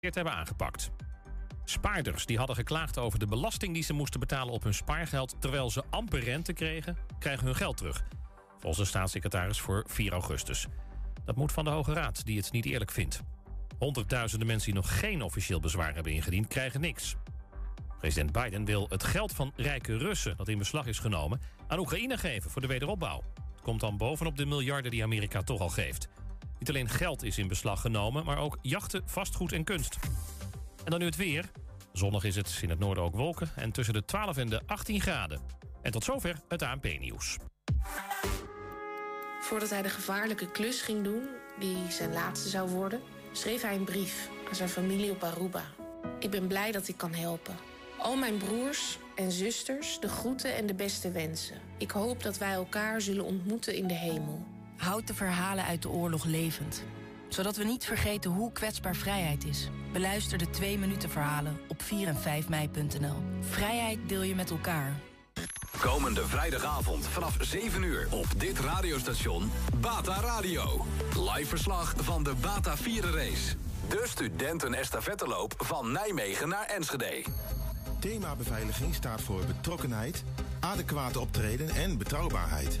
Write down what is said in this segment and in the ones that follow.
hebben aangepakt. Spaarders die hadden geklaagd over de belasting die ze moesten betalen op hun spaargeld... terwijl ze amper rente kregen, krijgen hun geld terug. Volgens de staatssecretaris voor 4 augustus. Dat moet van de Hoge Raad, die het niet eerlijk vindt. Honderdduizenden mensen die nog geen officieel bezwaar hebben ingediend... krijgen niks. President Biden wil het geld van rijke Russen... dat in beslag is genomen, aan Oekraïne geven voor de wederopbouw. Het komt dan bovenop de miljarden die Amerika toch al geeft. Niet alleen geld is in beslag genomen, maar ook jachten, vastgoed en kunst. En dan nu het weer. Zonnig is het, in het noorden ook wolken... en tussen de 12 en de 18 graden. En tot zover het ANP-nieuws. Voordat hij de gevaarlijke klus ging doen, die zijn laatste zou worden... schreef hij een brief aan zijn familie op Aruba. Ik ben blij dat ik kan helpen. Al mijn broers en zusters, de groeten en de beste wensen. Ik hoop dat wij elkaar zullen ontmoeten in de hemel. Houd de verhalen uit de oorlog levend. Zodat we niet vergeten hoe kwetsbaar vrijheid is. Beluister de 2 minuten verhalen op 4 en 5 mei.nl. Vrijheid deel je met elkaar. Komende vrijdagavond vanaf 7 uur op dit radiostation Bata Radio. Live verslag van de Bata Race. De studenten-estafetteloop van Nijmegen naar Enschede. Thema beveiliging staat voor betrokkenheid, adequate optreden en betrouwbaarheid.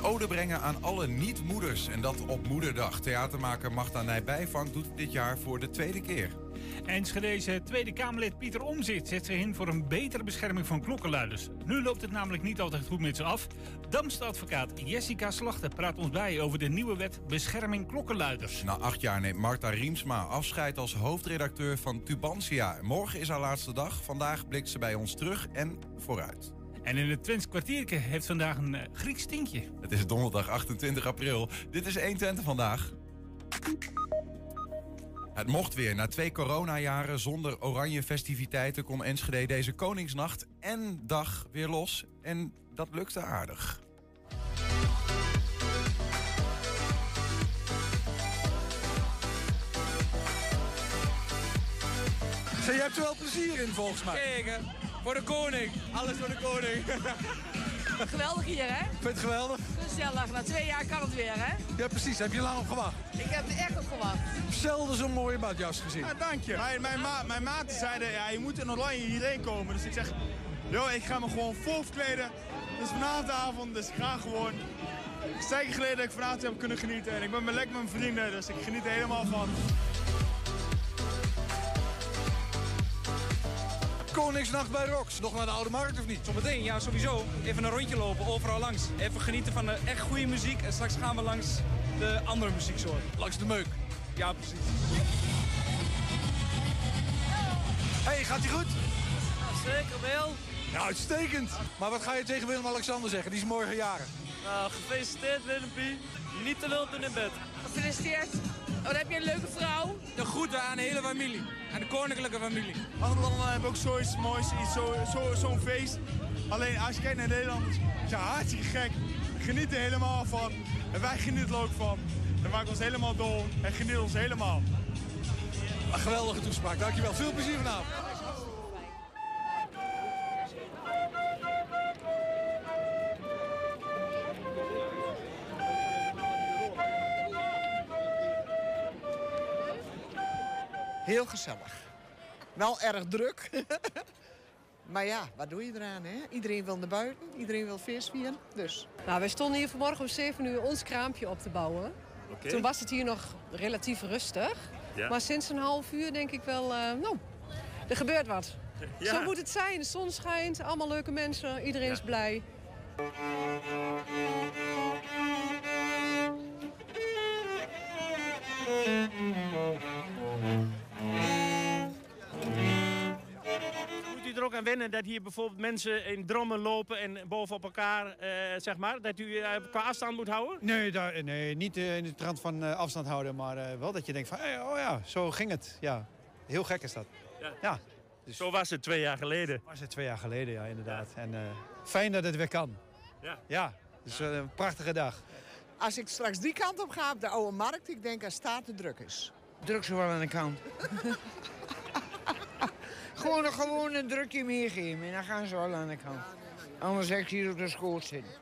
Een ode brengen aan alle niet-moeders en dat op Moederdag. Theatermaker Magda Nijbijvank doet dit jaar voor de tweede keer. Enschede's Tweede Kamerlid Pieter Omzit zet zich in voor een betere bescherming van klokkenluiders. Nu loopt het namelijk niet altijd goed met ze af. Damste advocaat Jessica Slachter praat ons bij over de nieuwe wet Bescherming Klokkenluiders. Na acht jaar neemt Marta Riemsma afscheid als hoofdredacteur van Tubantia. Morgen is haar laatste dag. Vandaag blikt ze bij ons terug en vooruit. En in het Twents kwartiertje heeft vandaag een uh, Grieks tintje. Het is donderdag 28 april. Dit is 120 vandaag. Het mocht weer. Na twee coronajaren zonder oranje festiviteiten kon Enschede deze Koningsnacht en dag weer los. En dat lukte aardig. Je hebt er wel plezier in volgens mij. Kijk, voor de koning. Alles voor de koning. Geweldig hier, hè? Vind je het geweldig? Gezellig. Na twee jaar kan het weer, hè? Ja, precies. Heb je lang op gewacht? Ik heb er echt op gewacht. Zelden zo'n mooie badjas gezien. Ja, dank je. Mijn, mijn, ma mijn maten zeiden, ja, je moet in oranje hierheen komen. Dus ik zeg, joh, ik ga me gewoon vol verkleden. Het is vanavond de avond, dus ik ga gewoon. Zeker geleden dat ik vanavond heb kunnen genieten. En ik ben lekker met mijn vrienden, dus ik geniet er helemaal van. Koningsnacht bij Rox. Nog naar de Oude Markt of niet? Zometeen, ja sowieso. Even een rondje lopen, overal langs. Even genieten van de echt goede muziek. En straks gaan we langs de andere muzieksoort. Langs de meuk. Ja, precies. hey, gaat hij goed? Ja, zeker wel. Ja, uitstekend. Maar wat ga je tegen Willem-Alexander zeggen? Die is morgen jaren. Nou, gefeliciteerd Willempie. Niet te lul doen in bed. Gefeliciteerd. Oh, dan heb je een leuke vrouw. De groeten aan de hele familie. Aan de koninklijke familie. Andere landen hebben ook zoiets moois, zo'n zo, zo feest. Alleen als je kijkt naar Nederland, is ja, hartstikke gek. We genieten er helemaal van. En wij genieten er ook van. We maken ons helemaal dol en genieten ons helemaal. Een geweldige toespraak, dankjewel. Veel plezier vanavond. Heel gezellig. Wel erg druk. maar ja, wat doe je eraan, hè? Iedereen wil naar buiten, iedereen wil feest vieren, dus. Nou, wij stonden hier vanmorgen om 7 uur ons kraampje op te bouwen. Okay. Toen was het hier nog relatief rustig. Ja. Maar sinds een half uur denk ik wel, uh, nou, er gebeurt wat. Ja. Zo moet het zijn. De zon schijnt, allemaal leuke mensen, iedereen Ja. is blij. Aan wennen dat hier bijvoorbeeld mensen in drommen lopen en bovenop elkaar, eh, zeg maar, dat u eh, qua afstand moet houden? Nee, daar, nee niet eh, in de trant van eh, afstand houden, maar eh, wel dat je denkt van, hey, oh ja, zo ging het. Ja, heel gek is dat. Ja. Ja, Zo was het twee jaar geleden. was het twee jaar geleden, ja, inderdaad. En eh, fijn dat het weer kan. Ja. Ja, dus een prachtige dag. Als ik straks die kant op ga, op de oude markt, ik denk als staat te druk is. Druk zo wel aan de kant. gewoon, een- gewoon een drukje meer geven en dan gaan ze wel aan de kant. Anders heb ik hier op de schoot zitten.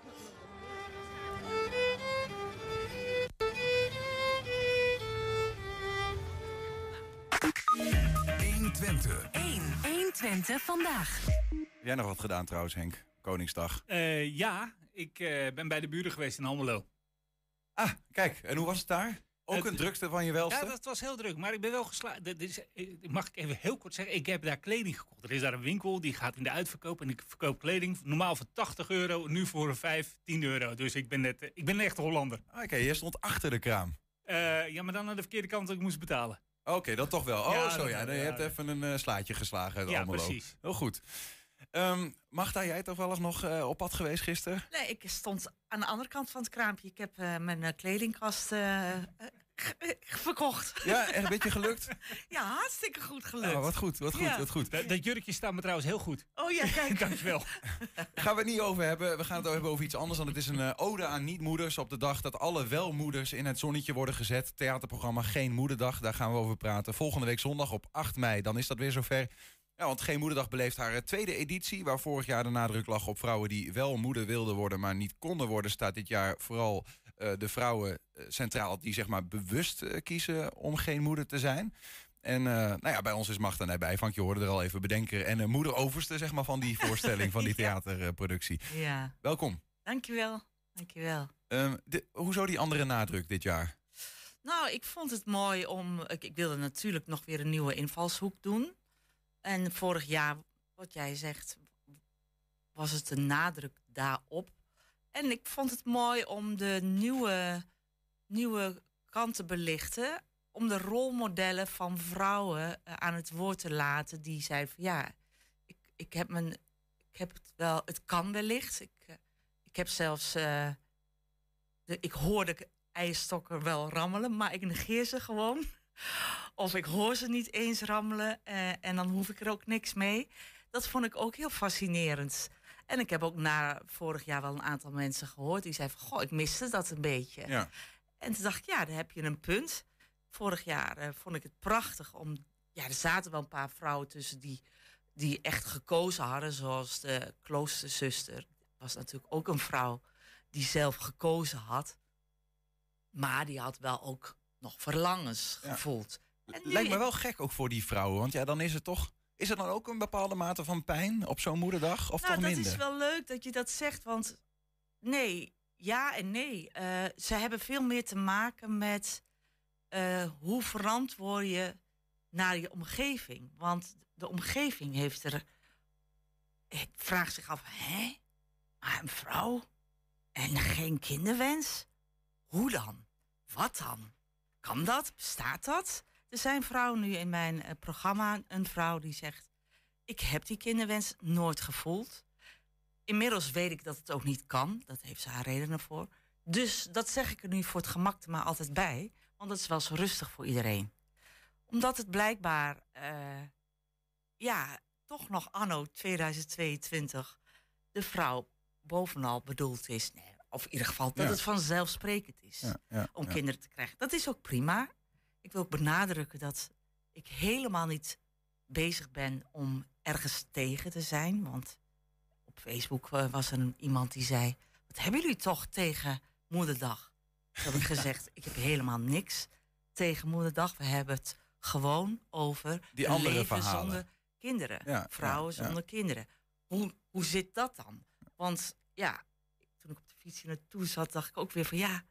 Twente. 1. 1 Twente vandaag. Heb jij nog wat gedaan trouwens, Henk? Koningsdag. Eh, ja, ik eh, ben bij de buren geweest in Almelo. Ah, kijk, en hoe was het daar? Ook een drukste van je welste? Ja, dat was heel druk, maar ik ben wel geslaagd. Eh, Mag ik even heel kort zeggen? Ik heb daar kleding gekocht. Er is daar een winkel, die gaat in de uitverkoop. En ik verkoop kleding, normaal voor 80 euro, nu voor 5, 10 euro. Dus ik ben, net, eh, ik ben een echte Hollander. Ah, Oké, jij stond achter de kraam. Eh, ja, maar dan aan de verkeerde kant dat ik moest betalen. Oké, dat toch wel. Oh, Ja, zo ja. Je ja. hebt even een slaatje geslagen Ja, precies. Heel goed. Ehm Magda, jij toevallig nog eh, op pad geweest gisteren? Nee, ik stond aan de andere kant van het kraampje. Ik heb eh, mijn eh, kledingkast verkocht. Ja, en een beetje gelukt? ja, hartstikke goed gelukt. Ja, wat goed, wat goed, Ja. wat goed. Dat, dat jurkje staat me trouwens heel goed. Oh ja, kijk. Dankjewel. Gaan we het niet over hebben. We gaan het hebben over iets anders. Want het is een ode aan niet-moeders. Op de dag dat alle welmoeders in het zonnetje worden gezet. Theaterprogramma Geen Moederdag. Daar gaan we over praten. Volgende week zondag op 8 mei. Dan is dat weer zover. Ja, want Geen Moederdag beleeft haar eh, tweede editie. Waar vorig jaar de nadruk lag op vrouwen die wel moeder wilden worden. maar niet konden worden. Staat dit jaar vooral eh, de vrouwen eh, centraal. die zeg maar bewust kiezen om geen moeder te zijn. En nou ja, bij ons is Magda nabij. Vank, je hoorde er al even bedenker. En moeder overste zeg maar, van die voorstelling, van die theaterproductie. Ja, Welkom. dankjewel. Dankjewel. Ehm, de- hoezo die andere nadruk dit jaar? Nou, ik vond het mooi om... Ik, ik wilde natuurlijk nog weer een nieuwe invalshoek doen. En vorig jaar, wat jij zegt, was het een nadruk daarop. En ik vond het mooi om de nieuwe, nieuwe kant te belichten. Om de rolmodellen van vrouwen eh, aan het woord te laten. Die zeiden van ja, ik, ik, heb, mijn, ik heb het wel, het kan wellicht. Ik, eh, ik heb zelfs, eh, de, ik hoor de eierstokken wel rammelen, maar ik negeer ze gewoon. Of ik hoor ze niet eens rammelen eh, en dan hoef ik er ook niks mee. Dat vond ik ook heel fascinerend. En ik heb ook na vorig jaar wel een aantal mensen gehoord die zeiden van... goh, ik miste dat een beetje. Ja. En toen dacht ik, ja, daar heb je een punt. Vorig jaar eh, vond ik het prachtig om... Ja, er zaten wel een paar vrouwen tussen die, die echt gekozen hadden. Zoals de kloosterzuster. Was natuurlijk ook een vrouw die zelf gekozen had. Maar die had wel ook nog verlangens gevoeld. Nu- Lijkt me wel gek ook voor die vrouwen. Want ja, dan is het toch... Is er dan ook een bepaalde mate van pijn op zo'n moederdag? Of nou, toch dat minder? is wel leuk dat je dat zegt, want nee, ja en nee. Eh, ze hebben veel meer te maken met eh, hoe verantwoord je naar je omgeving. Want de omgeving heeft er. Het vraagt zich af, hè? Maar een vrouw en geen kinderwens? Hoe dan? Wat dan? Kan dat? Bestaat dat? Er zijn vrouwen nu in mijn eh, programma, een vrouw die zegt: Ik heb die kinderwens nooit gevoeld. Inmiddels weet ik dat het ook niet kan. Dat heeft ze haar redenen voor. Dus dat zeg ik er nu voor het gemak maar altijd bij. Want dat is wel zo rustig voor iedereen. Omdat het blijkbaar, eh, ja, toch nog anno 2022 de vrouw bovenal bedoeld is. Nee, of in ieder geval dat Ja. het vanzelfsprekend is Ja, ja, om kinderen te krijgen. Dat is ook prima. Ik wil ook benadrukken dat ik helemaal niet bezig ben om ergens tegen te zijn. Want op Facebook eh, was er iemand die zei: Wat hebben jullie toch tegen Moederdag? Toen heb ik gezegd: Ik heb helemaal niks tegen Moederdag. We hebben het gewoon over Die andere leven verhalen. zonder kinderen. Ja, Vrouwen ja, ja. zonder kinderen. Hoe, hoe zit dat dan? Want ja, toen ik op de fiets hier naartoe zat, dacht ik ook weer van ja.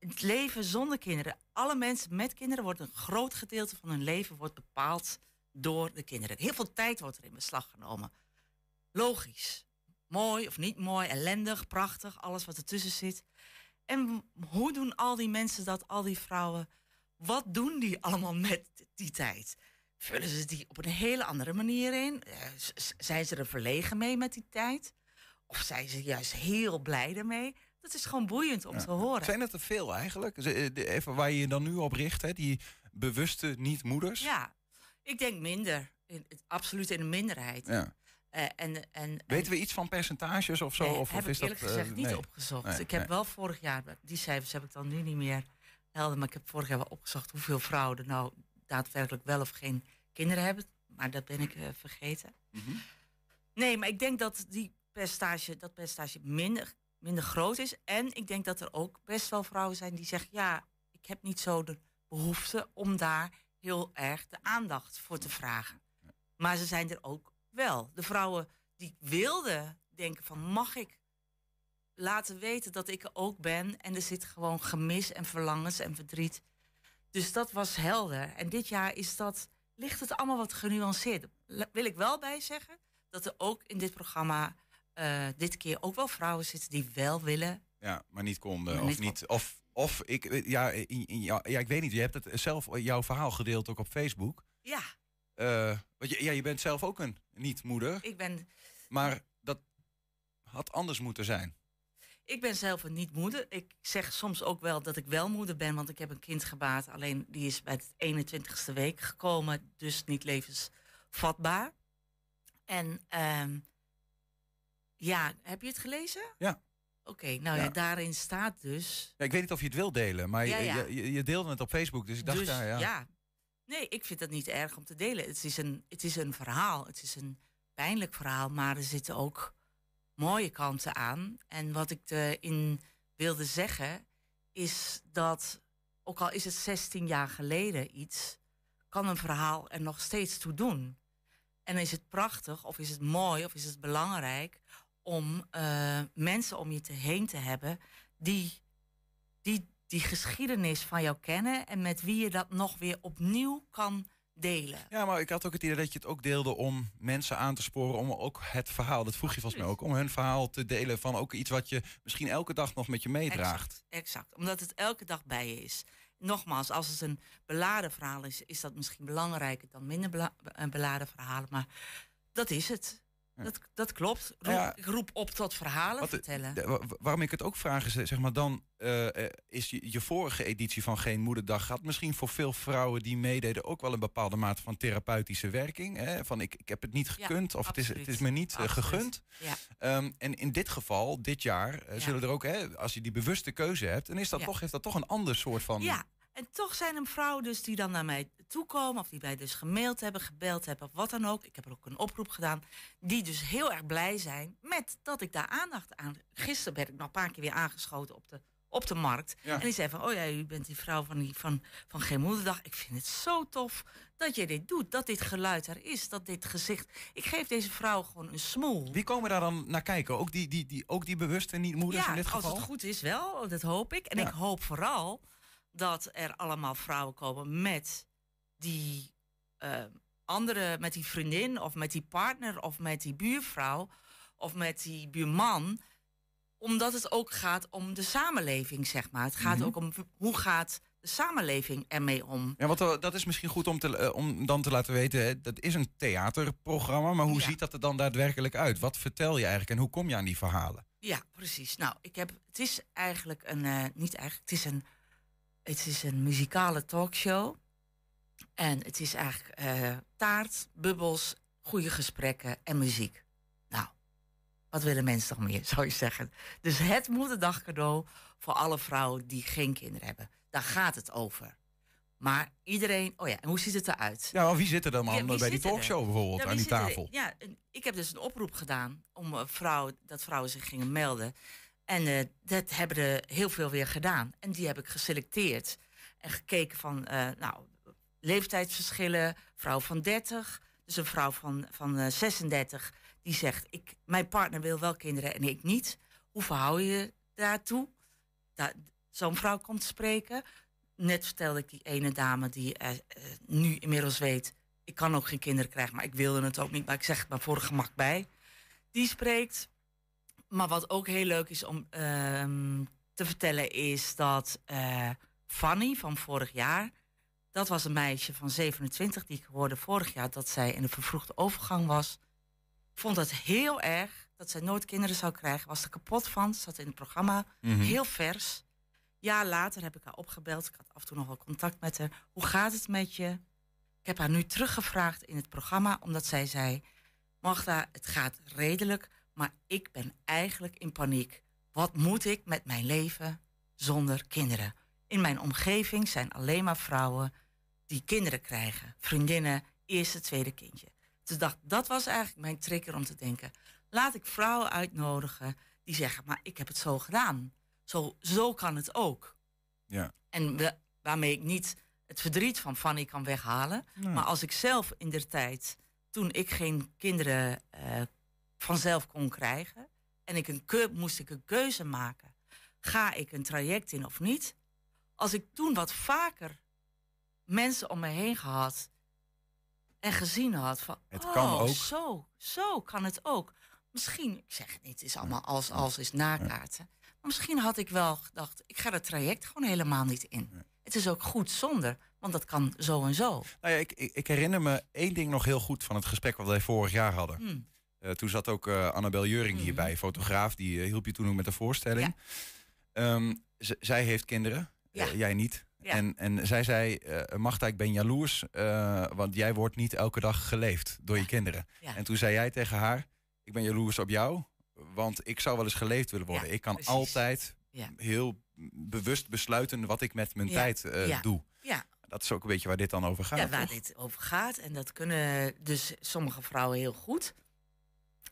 Het leven zonder kinderen. Alle mensen met kinderen wordt een groot gedeelte van hun leven wordt bepaald door de kinderen. Heel veel tijd wordt er in beslag genomen. Logisch. Mooi of niet mooi, ellendig, prachtig, alles wat ertussen zit. En hoe doen al die mensen dat, al die vrouwen? Wat doen die allemaal met die tijd? vullen ze die op een hele andere manier in? Eh, zijn ze er verlegen mee met die tijd? Of zijn ze juist heel blij ermee? Dat is gewoon boeiend om te horen. Zijn het er veel eigenlijk? Eh, Even waar je je dan nu op richt, hè? die bewuste niet-moeders. Ja, ik denk minder. In, absoluut in de minderheid. Ja. Eh, en, en, Weten we iets van percentages of zo? Nee, of, heb of is ik eerlijk dat, eh, gezegd niet nee. opgezocht. Nee, ik heb wel vorig jaar, die cijfers heb ik dan nu niet meer helder, maar ik heb vorig jaar wel opgezocht hoeveel vrouwen er nou daadwerkelijk wel of geen kinderen hebben. Maar dat ben ik vergeten. Mhm. Nee, maar ik denk dat die percentage, dat percentage minder, minder groot is. En ik denk dat er ook best wel vrouwen zijn die zeggen: ja, ik heb niet zo de behoefte om daar heel erg de aandacht voor te vragen. Maar ze zijn er ook wel. De vrouwen die wilden denken van mag ik laten weten dat ik er ook ben. En er zit gewoon gemis en verlangens en verdriet. Dus dat was helder. En dit jaar is dat, ligt het allemaal wat genuanceerd. Wil ik wel bij zeggen dat er ook in dit programma eh, dit keer ook wel vrouwen zitten die wel willen. Ja, maar niet konden. Maar of niet. Of, of ik, eh, ja, in, in, ja, ja, ik weet niet. Je hebt het zelf, jouw verhaal gedeeld ook op Facebook. Ja, Eh, want je, ja, je bent zelf ook een niet-moeder. ik ben, Maar dat had anders moeten zijn. ik ben zelf een niet-moeder. Ik zeg soms ook wel dat ik wel moeder ben, want ik heb een kind gebaat. Alleen die is bij het 21ste week gekomen, dus niet levensvatbaar. En ehm, ja, heb je het gelezen? Ja. Oké, nou ja. Ja. daarin staat dus. Ja, ik weet niet of je het wil delen, maar je- ja. Je, je, je deelde het op Facebook. Dus ik dacht, dus, ja, ja. Nee, ik vind dat niet erg om te delen. Het is, een, het is een verhaal. Het is een pijnlijk verhaal, maar er zitten ook mooie kanten aan. En wat ik erin wilde zeggen, is dat, ook al is het 16 jaar geleden iets, kan een verhaal er nog steeds toe doen. En is het prachtig, of is het mooi, of is het belangrijk om eh, mensen om je te heen te hebben die die die geschiedenis van jou kennen en met wie je dat nog weer opnieuw kan delen. Ja, maar ik had ook het idee dat je het ook deelde om mensen aan te sporen om ook het verhaal, dat vroeg je volgens mij ook, om hun verhaal te delen van ook iets wat je misschien elke dag nog met je meedraagt. Exact, exact, omdat het elke dag bij je is. Nogmaals, als het een beladen verhaal is, is dat misschien belangrijker dan minder bela- eh, beladen verhalen. Maar dat is het. Dat, dat klopt. Roep, Ja. Ik roep op tot verhalen Wat, vertellen. de- waarom ik het ook vraag is, eh, zeg maar, dan eh, eh, is je, je vorige editie van Geen Moederdag gaat misschien voor veel vrouwen die meededen ook wel een bepaalde mate van therapeutische werking. Hè? Van ik, ik heb het niet Ja, gekund of het is, het is me niet Absoluut. gegund. Ja. Ehm, en in dit geval, dit jaar, Ja. zullen er ook, hè, als je die bewuste keuze hebt, dan is dat toch, heeft dat toch een ander soort van. Ja, en toch zijn er vrouwen dus die dan naar mij toekomen... of die mij dus gemaild hebben, gebeld hebben of wat dan ook. Ik heb er ook een oproep gedaan. Die dus heel erg blij zijn met dat ik daar aandacht aan... Gisteren ben ik nog een paar keer weer aangeschoten op de, op de markt. Ja. En die zei van, oh ja, u bent die vrouw van, die, van, van Geen Moederdag. Ik vind het zo tof dat je dit doet, dat dit geluid er is, dat dit gezicht... Ik geef deze vrouw gewoon een smoel. Wie komen daar dan naar kijken? Ook die, die, die, ook die bewuste niet-moeders Ja, in dit als geval? het goed is wel, dat hoop ik. En Ja. ik hoop vooral dat er allemaal vrouwen komen met die eh, andere, met die vriendin of met die partner of met die buurvrouw of met die buurman. Omdat het ook gaat om de samenleving, zeg maar. Het gaat Mhm. ook om hoe gaat de samenleving ermee om. Ja, want eh, dat is misschien goed om, te, eh, om dan te laten weten. Hè, dat is een theaterprogramma, maar hoe ziet dat er dan daadwerkelijk uit? Wat vertel je eigenlijk en hoe kom je aan die verhalen? Ja, precies. Nou, ik heb, het is eigenlijk een, eh, niet eigenlijk, het is een, het is een muzikale talkshow. En het is eigenlijk eh, taart, bubbels, goede gesprekken en muziek. Nou, wat willen mensen nog meer, zou je zeggen? Dus het moederdag cadeau voor alle vrouwen die geen kinderen hebben. Daar gaat het over. Maar iedereen, oh ja, en hoe ziet het eruit? Ja, wie zit er dan Ja, bij die er? talkshow bijvoorbeeld, Ja, aan die er? tafel? Ja, ik heb dus een oproep gedaan om eh, vrouwen, dat vrouwen zich gingen melden. En eh, dat hebben er heel veel weer gedaan. En die heb ik geselecteerd. En gekeken van, eh, nou, leeftijdsverschillen. Vrouw van 30, dus een vrouw van, van eh, 36. Die zegt, ik, mijn partner wil wel kinderen en ik niet. Hoe verhoud je daartoe? Da- Zo'n vrouw komt spreken. Net vertelde ik die ene dame die nu inmiddels weet... ik kan ook geen kinderen krijgen, maar ik wilde het ook niet. Maar ik zeg het maar voor gemak bij. Die spreekt. Maar wat ook heel leuk is om ehm, te vertellen... is dat eh, Fanny van vorig jaar... dat was een meisje van 27 die ik hoorde vorig jaar dat zij in de vervroegde overgang was. Vond het heel erg dat zij nooit kinderen zou krijgen. Was er kapot van, zat in het programma, Mhm. heel vers. Jaar later heb ik haar opgebeld. Ik had af en toe nog wel contact met haar. Hoe gaat het met je? Ik heb haar nu teruggevraagd in het programma, omdat zij zei: Magda, het gaat redelijk, maar ik ben eigenlijk in paniek. Wat moet ik met mijn leven zonder kinderen? In mijn omgeving zijn alleen maar vrouwen die kinderen krijgen. Vriendinnen, eerste, tweede kindje. Dus dacht, dat was eigenlijk mijn trigger om te denken. Laat ik vrouwen uitnodigen die zeggen, maar ik heb het zo gedaan. Zo, zo kan het ook. Ja. En we- waarmee ik niet het verdriet van Fanny kan weghalen. Nee. Maar als ik zelf in der tijd, toen ik geen kinderen eh, vanzelf kon krijgen. En ik een keu- moest ik een keuze maken. Ga ik een traject in of niet? Als ik toen wat vaker mensen om me heen gehad en gezien had van, Het oh, kan ook. zo, zo kan het ook. Misschien, ik zeg het niet, het is allemaal als, als is nakaarten. Maar misschien had ik wel gedacht, ik ga het traject gewoon helemaal niet in. Het is ook goed zonder, want dat kan zo en zo. Nou ja, ik, ik, ik herinner me één ding nog heel goed van het gesprek wat wij vorig jaar hadden. Hmm. Eh, toen zat ook eh, Annabel Juring hierbij, fotograaf. Die eh, hielp je toen ook met de voorstelling. Ehm, zij heeft kinderen, jij niet. Ja. En, en zij zei, Magda, ik ben jaloers, want jij wordt niet elke dag geleefd door je kinderen. En toen zei jij tegen haar, ik ben jaloers op jou, want ik zou wel eens geleefd willen worden. Ik kan precies. altijd heel bewust besluiten wat ik met mijn tijd doe. Ja, Dat is ook een beetje waar dit dan over gaat. ja, waar toch? dit over gaat. En dat kunnen dus sommige vrouwen heel goed.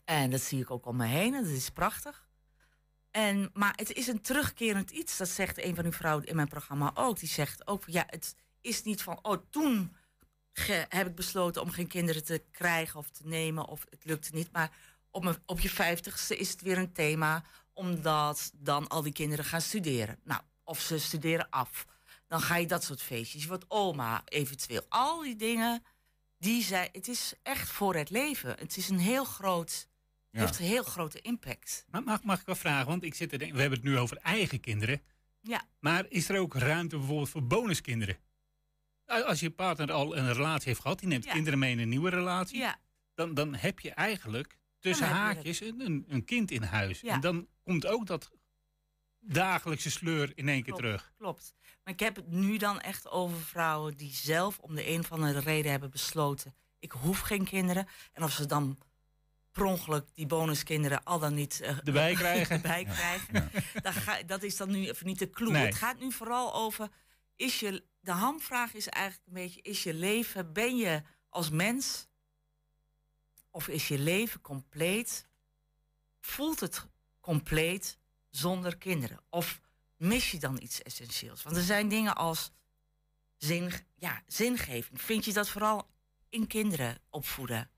En dat zie ik ook om me heen. En dat is prachtig. En, maar het is een terugkerend iets. Dat zegt een van uw vrouwen in mijn programma ook. Die zegt ook, ja, het is niet van... oh, toen heb ik besloten om geen kinderen te krijgen of te nemen... of het lukte niet. Maar op, op je vijftigste is het weer een thema... omdat dan al die kinderen gaan studeren. Nou, of ze studeren af. Dan ga je dat soort feestjes. Je wordt oma eventueel. Al die dingen, die zijn, het is echt voor het leven. Het is een heel groot, Ja. heeft een heel grote impact. Maar mag, mag ik wel vragen, want ik zit te denken, we hebben het nu over eigen kinderen. Ja. Maar is er ook ruimte bijvoorbeeld voor bonuskinderen? Als je partner al een relatie heeft gehad, die neemt Ja. kinderen mee in een nieuwe relatie. Ja. Dan, dan heb je eigenlijk tussen haakjes een, een, een kind in huis. Ja. En dan komt ook dat dagelijkse sleur in één keer terug. Klopt. Maar ik heb het nu dan echt over vrouwen die zelf om de een of andere reden hebben besloten: ik hoef geen kinderen. En of ze dan per ongeluk die bonuskinderen al dan niet eh, Erbij krijgen. erbij krijgen. Dan ga, dat is dan nu even niet de clue. Nee. Het gaat nu vooral over: is je, de hamvraag is eigenlijk een beetje: is je leven, ben je als mens of is je leven compleet? Voelt het compleet zonder kinderen? Of mis je dan iets essentieels? Want er zijn dingen als zin, ja, zingeving. Vind je dat vooral in kinderen opvoeden?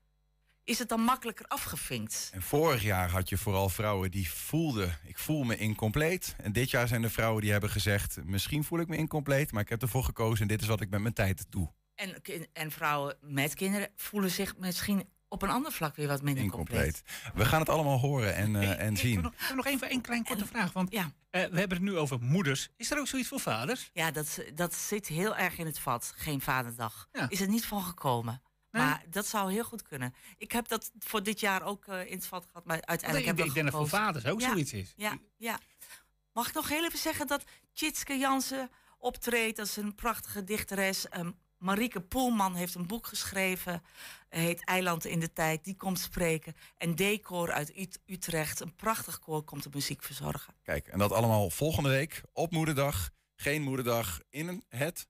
Is het dan makkelijker afgevinkt? En vorig jaar had je vooral vrouwen die voelden, ik voel me incompleet. En dit jaar zijn er vrouwen die hebben gezegd, misschien voel ik me incompleet, maar ik heb ervoor gekozen en dit is wat ik met mijn tijd doe. En, en vrouwen met kinderen voelen zich misschien op een ander vlak weer wat minder compleet. Incompleet. We gaan het allemaal horen en, eh, en zien. nog, ik heb nog even een klein korte vraag. Want ja. eh, we hebben het nu over moeders. Is er ook zoiets voor vaders? Ja, dat, dat zit heel erg in het vat. Geen vaderdag. Ja. Is er niet van gekomen. Maar dat zou heel goed kunnen. Ik heb dat voor dit jaar ook eh, in het vat gehad. Maar uiteindelijk ik heb denk- ik denk dat voor vaders ook Ja, zoiets is. Ja, ja. Mag ik nog heel even zeggen dat Tjitske Jansen optreedt als een prachtige dichteres. Ehm, Marieke Poelman heeft een boek geschreven, heet Eiland in de Tijd. Die komt spreken. En Decor uit Ut- Utrecht, een prachtig koor, komt de muziek verzorgen. Kijk, en dat allemaal volgende week op moederdag. Geen moederdag in een- het,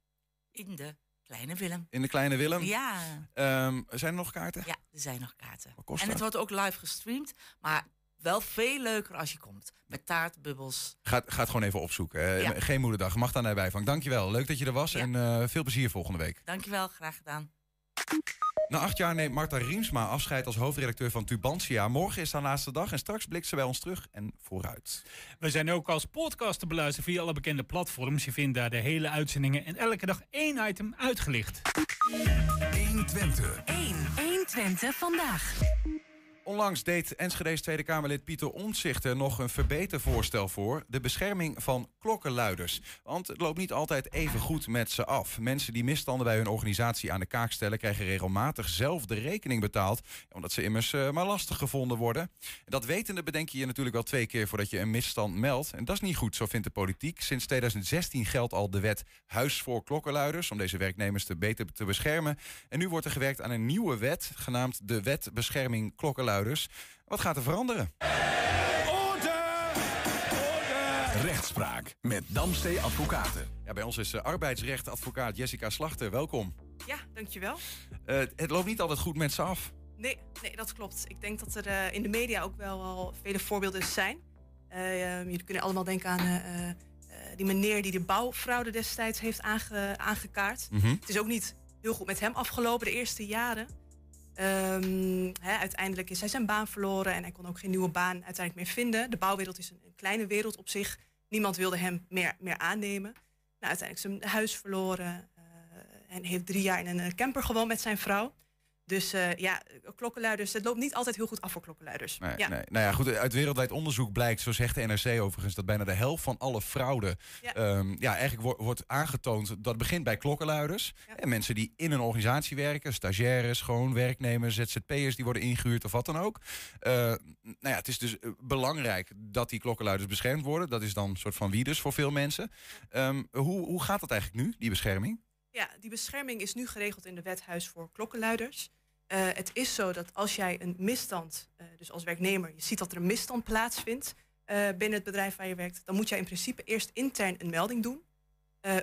In de Kleine Willem. in de Kleine Willem. Ja. Ehm, zijn er nog kaarten? Ja, er zijn nog kaarten. en het dat? wordt ook live gestreamd, maar wel veel leuker als je komt. Met taart, bubbels. Ga, ga het gewoon even opzoeken. Ja. Geen moederdag, mag daar naar bijvang. Dankjewel, leuk dat je er was en eh, veel plezier volgende week. Dankjewel, graag gedaan. Na acht jaar neemt Marta Riemsma afscheid als hoofdredacteur van Tubantia. Morgen is haar laatste dag en straks blikt ze bij ons terug en vooruit. We zijn ook als podcast te beluisteren via alle bekende platforms. Je vindt daar de hele uitzendingen en elke dag één item uitgelicht. 120. 1. 1 Twente vandaag. Onlangs deed Enschede's Tweede Kamerlid Pieter Omtzigt er nog een verbetervoorstel voor. De bescherming van klokkenluiders. Want het loopt niet altijd even goed met ze af. Mensen die misstanden bij hun organisatie aan de kaak stellen... krijgen regelmatig zelf de rekening betaald... omdat ze immers eh, maar lastig gevonden worden. Dat wetende bedenk je je natuurlijk wel twee keer... voordat je een misstand meldt. En dat is niet goed, zo vindt de politiek. Sinds 2016 geldt al de wet Huis voor Klokkenluiders... om deze werknemers te beter te beschermen. En nu wordt er gewerkt aan een nieuwe wet... genaamd de Wet Bescherming Klokkenluiders. Wat gaat er veranderen? Rechtspraak met Damstee Advocaten. Ja, bij ons is uh, arbeidsrechtadvocaat Jessica Slachter. Welkom. Ja, dankjewel. Uh, het loopt niet altijd goed met ze af. Nee, nee dat klopt. Ik denk dat er uh, in de media ook wel al vele voorbeelden zijn. jullie kunnen allemaal denken aan die meneer die de bouwfraude destijds heeft aange aangekaart. Mhm. Het is ook niet heel goed met hem afgelopen de eerste jaren. Um, hè, uiteindelijk is hij zijn baan verloren en hij kon ook geen nieuwe baan uiteindelijk meer vinden. De bouwwereld is een, een kleine wereld op zich. Niemand wilde hem meer, meer aannemen. Nou, uiteindelijk zijn huis verloren uh, en heeft drie jaar in een camper gewoond met zijn vrouw. Dus uh, ja, klokkenluiders, het loopt niet altijd heel goed af voor klokkenluiders. Nee, ja. nee. Nou ja, goed, uit wereldwijd onderzoek blijkt, zo zegt de NRC overigens, dat bijna de helft van alle fraude Ja. ja. ja, eigenlijk wo- wordt aangetoond. Dat begint bij klokkenluiders. En mensen die in een organisatie werken, stagiaires, gewoon werknemers, ZZP'ers die worden ingehuurd of wat dan ook. Eh, nou ja, het is dus eh, belangrijk dat die klokkenluiders beschermd worden. Dat is dan een soort van wie dus voor veel mensen. Ehm, hoe, hoe gaat dat eigenlijk nu, die bescherming? Ja, die bescherming is nu geregeld in de wet Huis voor Klokkenluiders. Uh, het is zo dat als jij een misstand, uh, dus als werknemer, je ziet dat er een misstand plaatsvindt uh, binnen het bedrijf waar je werkt, dan moet jij in principe eerst intern een melding doen.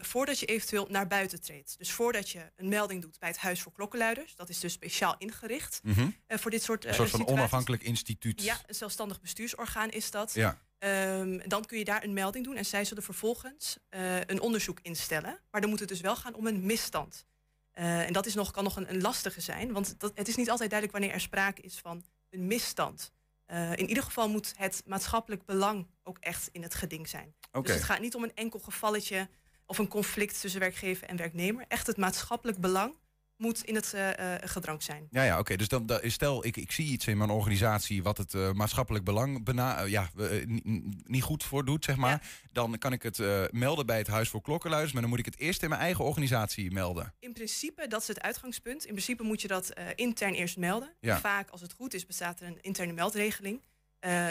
voordat je eventueel naar buiten treedt. Dus voordat je een melding doet bij het Huis voor Klokkenluiders, dat is dus speciaal ingericht Mhm. voor dit soort Een soort van situaties. onafhankelijk instituut. Ja, een zelfstandig bestuursorgaan is dat. Ja. Um, dan kun je daar een melding doen en zij zullen vervolgens uh, een onderzoek instellen. Maar dan moet het dus wel gaan om een misstand. Uh, en dat is nog, kan nog een, een lastige zijn, want dat, het is niet altijd duidelijk wanneer er sprake is van een misstand. Uh, in ieder geval moet het maatschappelijk belang ook echt in het geding zijn. Dus het gaat niet om een enkel gevalletje of een conflict tussen werkgever en werknemer. Echt het maatschappelijk belang moet in het uh, uh, gedrang zijn. Ja, ja oké. Dus dan, dan, stel, ik, ik zie iets in mijn organisatie wat het uh, maatschappelijk belang bena ja, niet goed voor doet, zeg maar. Ja. Dan kan ik het melden bij het Huis voor Klokkenluiders, maar dan moet ik het eerst in mijn eigen organisatie melden. In principe, dat is het uitgangspunt. In principe moet je dat intern eerst melden. Ja. Vaak, als het goed is, bestaat er een interne meldregeling.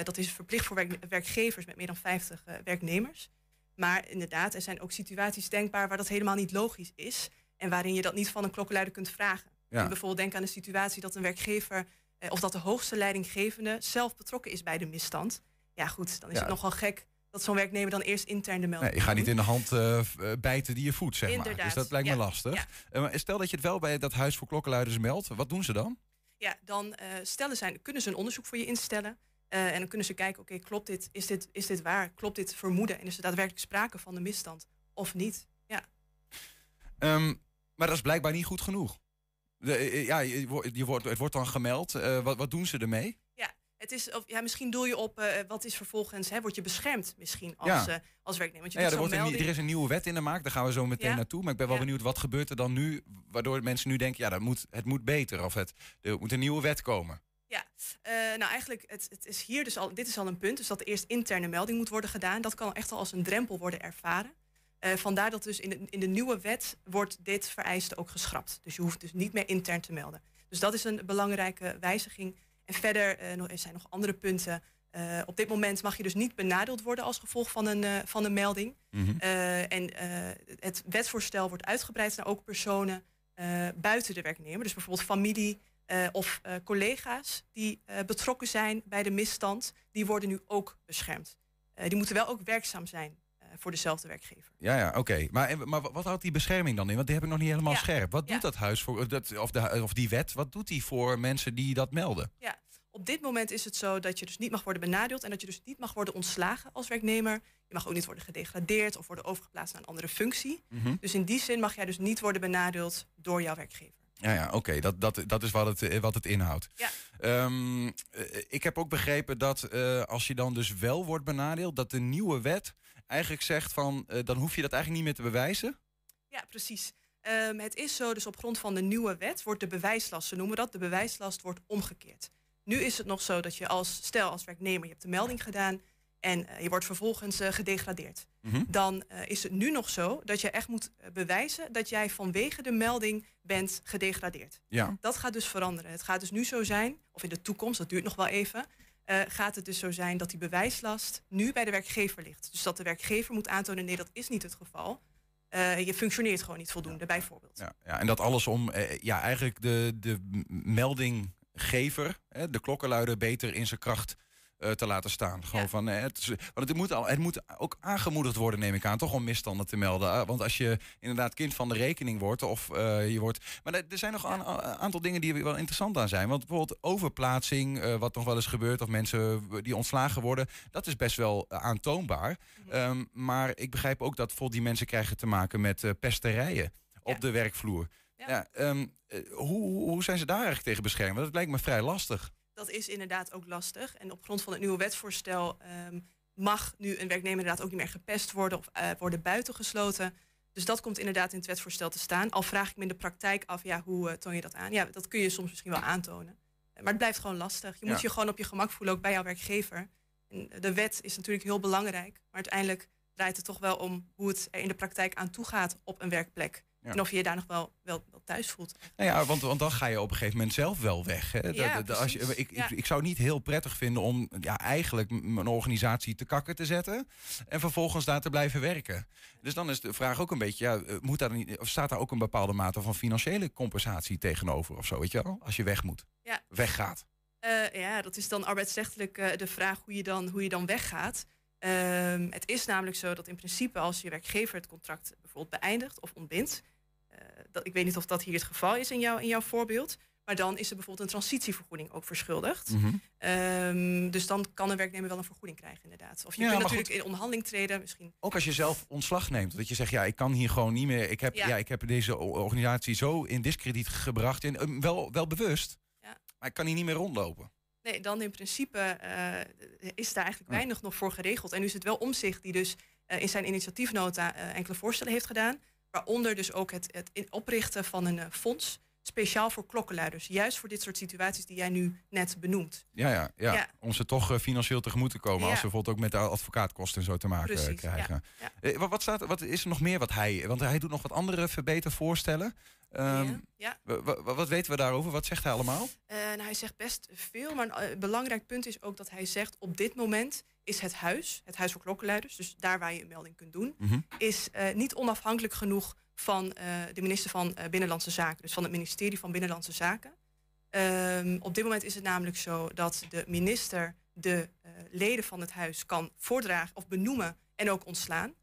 dat is verplicht voor werk werkgevers met meer dan 50 werknemers. Maar inderdaad, er zijn ook situaties denkbaar waar dat helemaal niet logisch is. En waarin je dat niet van een klokkenluider kunt vragen. Ja. Je bijvoorbeeld denk aan de situatie dat een werkgever eh, of dat de hoogste leidinggevende zelf betrokken is bij de misstand. Ja, goed, dan is Ja. het nogal gek dat zo'n werknemer dan eerst intern de melding Nee, je gaat niet in de hand uh, bijten die je voedt, zeg maar. Inderdaad, Dus dat lijkt me lastig. Uh, maar stel dat je het wel bij dat Huis voor Klokkenluiders meldt. Wat doen ze dan? Ja, dan uh, stellen zij, kunnen ze een onderzoek voor je instellen. Uh, en dan kunnen ze kijken, oké, klopt dit? Is, dit? is dit waar? Klopt dit vermoeden? En is er daadwerkelijk sprake van de misstand of niet? Ja. Um, maar dat is blijkbaar niet goed genoeg. De, uh, ja, je, wordt- je wordt, het wordt dan gemeld. Uh, wat, wat doen ze ermee? Ja, het is, of, ja, misschien doel je op uh, wat is vervolgens, hè, word je beschermd misschien als, Ja. uh, als werknemer. Want je Nou ja, doet er, wordt een, er is een nieuwe wet in de maak, daar gaan we zo meteen Ja. naartoe. Maar ik ben wel Ja. benieuwd, wat gebeurt er dan nu... waardoor mensen nu denken, ja, dat moet, het moet beter. Of het, er moet een nieuwe wet komen. Ja, eh, nou eigenlijk, het, het is hier dus al, dit is al een punt, dus dat er eerst interne melding moet worden gedaan. Dat kan echt al als een drempel worden ervaren. Eh, vandaar dat dus in de, in de nieuwe wet wordt dit vereiste ook geschrapt. Dus je hoeft dus niet meer intern te melden. Dus dat is een belangrijke wijziging. En verder nog- er zijn nog andere punten. Eh, op dit moment mag je dus niet benadeeld worden als gevolg van een, van een melding. Mhm. En het wetsvoorstel wordt uitgebreid naar ook personen buiten de werknemer. Dus bijvoorbeeld familie of collega's die betrokken zijn bij de misstand. Die worden nu ook beschermd. Die moeten wel ook werkzaam zijn voor dezelfde werkgever. Ja, ja, oké. Maar, maar wat houdt die bescherming dan in? Want die heb ik nog niet helemaal Ja. scherp. Wat doet Ja. dat huis voor, dat, of, de, of die wet, wat doet die voor mensen die dat melden? Ja, op dit moment is het zo dat je dus niet mag worden benadeeld en dat je dus niet mag worden ontslagen als werknemer. Je mag ook niet worden gedegradeerd of worden overgeplaatst naar een andere functie. Mhm. Dus in die zin mag jij dus niet worden benadeeld door jouw werkgever. Ja, ja oké, dat, dat, dat is wat het, eh, wat het inhoudt. Ja. Ehm, eh, ik heb ook begrepen dat eh, als je dan dus wel wordt benadeeld, dat de nieuwe wet eigenlijk zegt van, eh, dan hoef je dat eigenlijk niet meer te bewijzen. Ja, precies. Ehm, het is zo, dus op grond van de nieuwe wet wordt de bewijslast, ze noemen dat, de bewijslast wordt omgekeerd. Nu is het nog zo dat je als, stel als werknemer, je hebt de melding gedaan en eh, je wordt vervolgens eh, gedegradeerd. Mhm. Dan is het nu nog zo dat je echt moet bewijzen dat jij vanwege de melding bent gedegradeerd. Ja. Dat gaat dus veranderen. Het gaat dus nu zo zijn, of in de toekomst, dat duurt nog wel even, eh, gaat het dus zo zijn dat die bewijslast nu bij de werkgever ligt. Dus dat de werkgever moet aantonen, nee, dat is niet het geval. Eh, je functioneert gewoon niet voldoende, bijvoorbeeld. Ja, ja, en dat alles om eh, ja, eigenlijk de, de meldinggever, hè, de klokkenluider, beter in zijn kracht eh, te laten staan. Gewoon van, het, is, want het moet, al, het moet ook aangemoedigd worden, neem ik aan, toch om misstanden te melden. Ah, Want als je inderdaad kind van de rekening wordt, of eh, je wordt. Maar er zijn nog een aantal dingen die wel interessant aan zijn. Want bijvoorbeeld overplaatsing, eh, wat nog wel eens gebeurt, of mensen die ontslagen worden, dat is best wel aantoonbaar. Ehm, maar ik begrijp ook dat bijvoorbeeld die mensen krijgen te maken met pesterijen op de werkvloer. Ja. ehm, eh, hoe, hoe zijn ze daar eigenlijk tegen beschermd? Want dat lijkt me vrij lastig. Dat is inderdaad ook lastig. En op grond van het nieuwe wetsvoorstel ehm, mag nu een werknemer inderdaad ook niet meer gepest worden of eh, worden buitengesloten. Dus dat komt inderdaad in het wetsvoorstel te staan. Al vraag ik me in de praktijk af, ja, hoe eh, toon je dat aan? Ja, dat kun je soms misschien wel aantonen. Eh, Maar het blijft gewoon lastig. Je moet je gewoon op je gemak voelen, ook bij jouw werkgever. En de wet is natuurlijk heel belangrijk. Maar uiteindelijk draait het toch wel om hoe het er in de praktijk aan toe gaat op een werkplek. Ja. En of je je daar nog wel, wel, wel thuis voelt. Nou ja, want, want dan ga je op een gegeven moment zelf wel weg. Hè? Ja, als je, ik, ik, Ja. ik zou het niet heel prettig vinden om ja, eigenlijk mijn organisatie te kakken te zetten. En vervolgens daar te blijven werken. Dus dan is de vraag ook een beetje, ja, eh, moet daar niet, of staat daar ook een bepaalde mate van financiële compensatie tegenover of zo, weet je wel? Als je weg moet, Ja. weggaat. Eh, ja, dat is dan arbeidsrechtelijk eh, de vraag hoe je dan, hoe je dan weggaat. Ehm, het is namelijk zo dat in principe als je werkgever het contract bijvoorbeeld beëindigt of ontbindt. Dat, ik weet niet of dat hier het geval is in, jou, in jouw voorbeeld. Maar dan is er bijvoorbeeld een transitievergoeding ook verschuldigd. Mhm. Ehm, dus dan kan een werknemer wel een vergoeding krijgen inderdaad. Of je Ja, kunt natuurlijk in onderhandeling treden. Misschien Ook als je zelf ontslag neemt. Dat je zegt, ja, ik kan hier gewoon niet meer. Ik heb, ja. Ja. ik heb deze organisatie zo in diskrediet gebracht. En, eh, wel, wel bewust. Ja. Maar ik kan hier niet meer rondlopen. Nee, dan in principe eh, is daar eigenlijk weinig nog voor geregeld. En nu is het wel omzicht die dus eh, in zijn initiatiefnota eh, enkele voorstellen heeft gedaan. Waaronder dus ook het, het oprichten van een eh, fonds speciaal voor klokkenluiders. Juist voor dit soort situaties die jij nu net benoemt. Ja, ja, ja. Ja. om ze toch eh, financieel tegemoet te komen. Ja. Als ze bijvoorbeeld ook met de advocaatkosten en zo te maken eh, Precies, krijgen. Ja. Eh, wat, staat, wat is er nog meer wat hij... Want hij doet nog wat andere verbetervoorstellen. Ehm, ja. wa- wa- wat weten we daarover? Wat zegt hij allemaal? Nou, hij zegt best veel, maar een belangrijk punt is ook dat hij zegt... op dit moment is het huis, het huis voor klokkenluiders... dus daar waar je een melding kunt doen... Mhm. is eh, niet onafhankelijk genoeg van eh, de minister van eh, Binnenlandse Zaken. Dus van het ministerie van Binnenlandse Zaken. Ehm, op dit moment is het namelijk zo dat de minister... de leden van het huis kan voordragen of benoemen en ook ontslaan.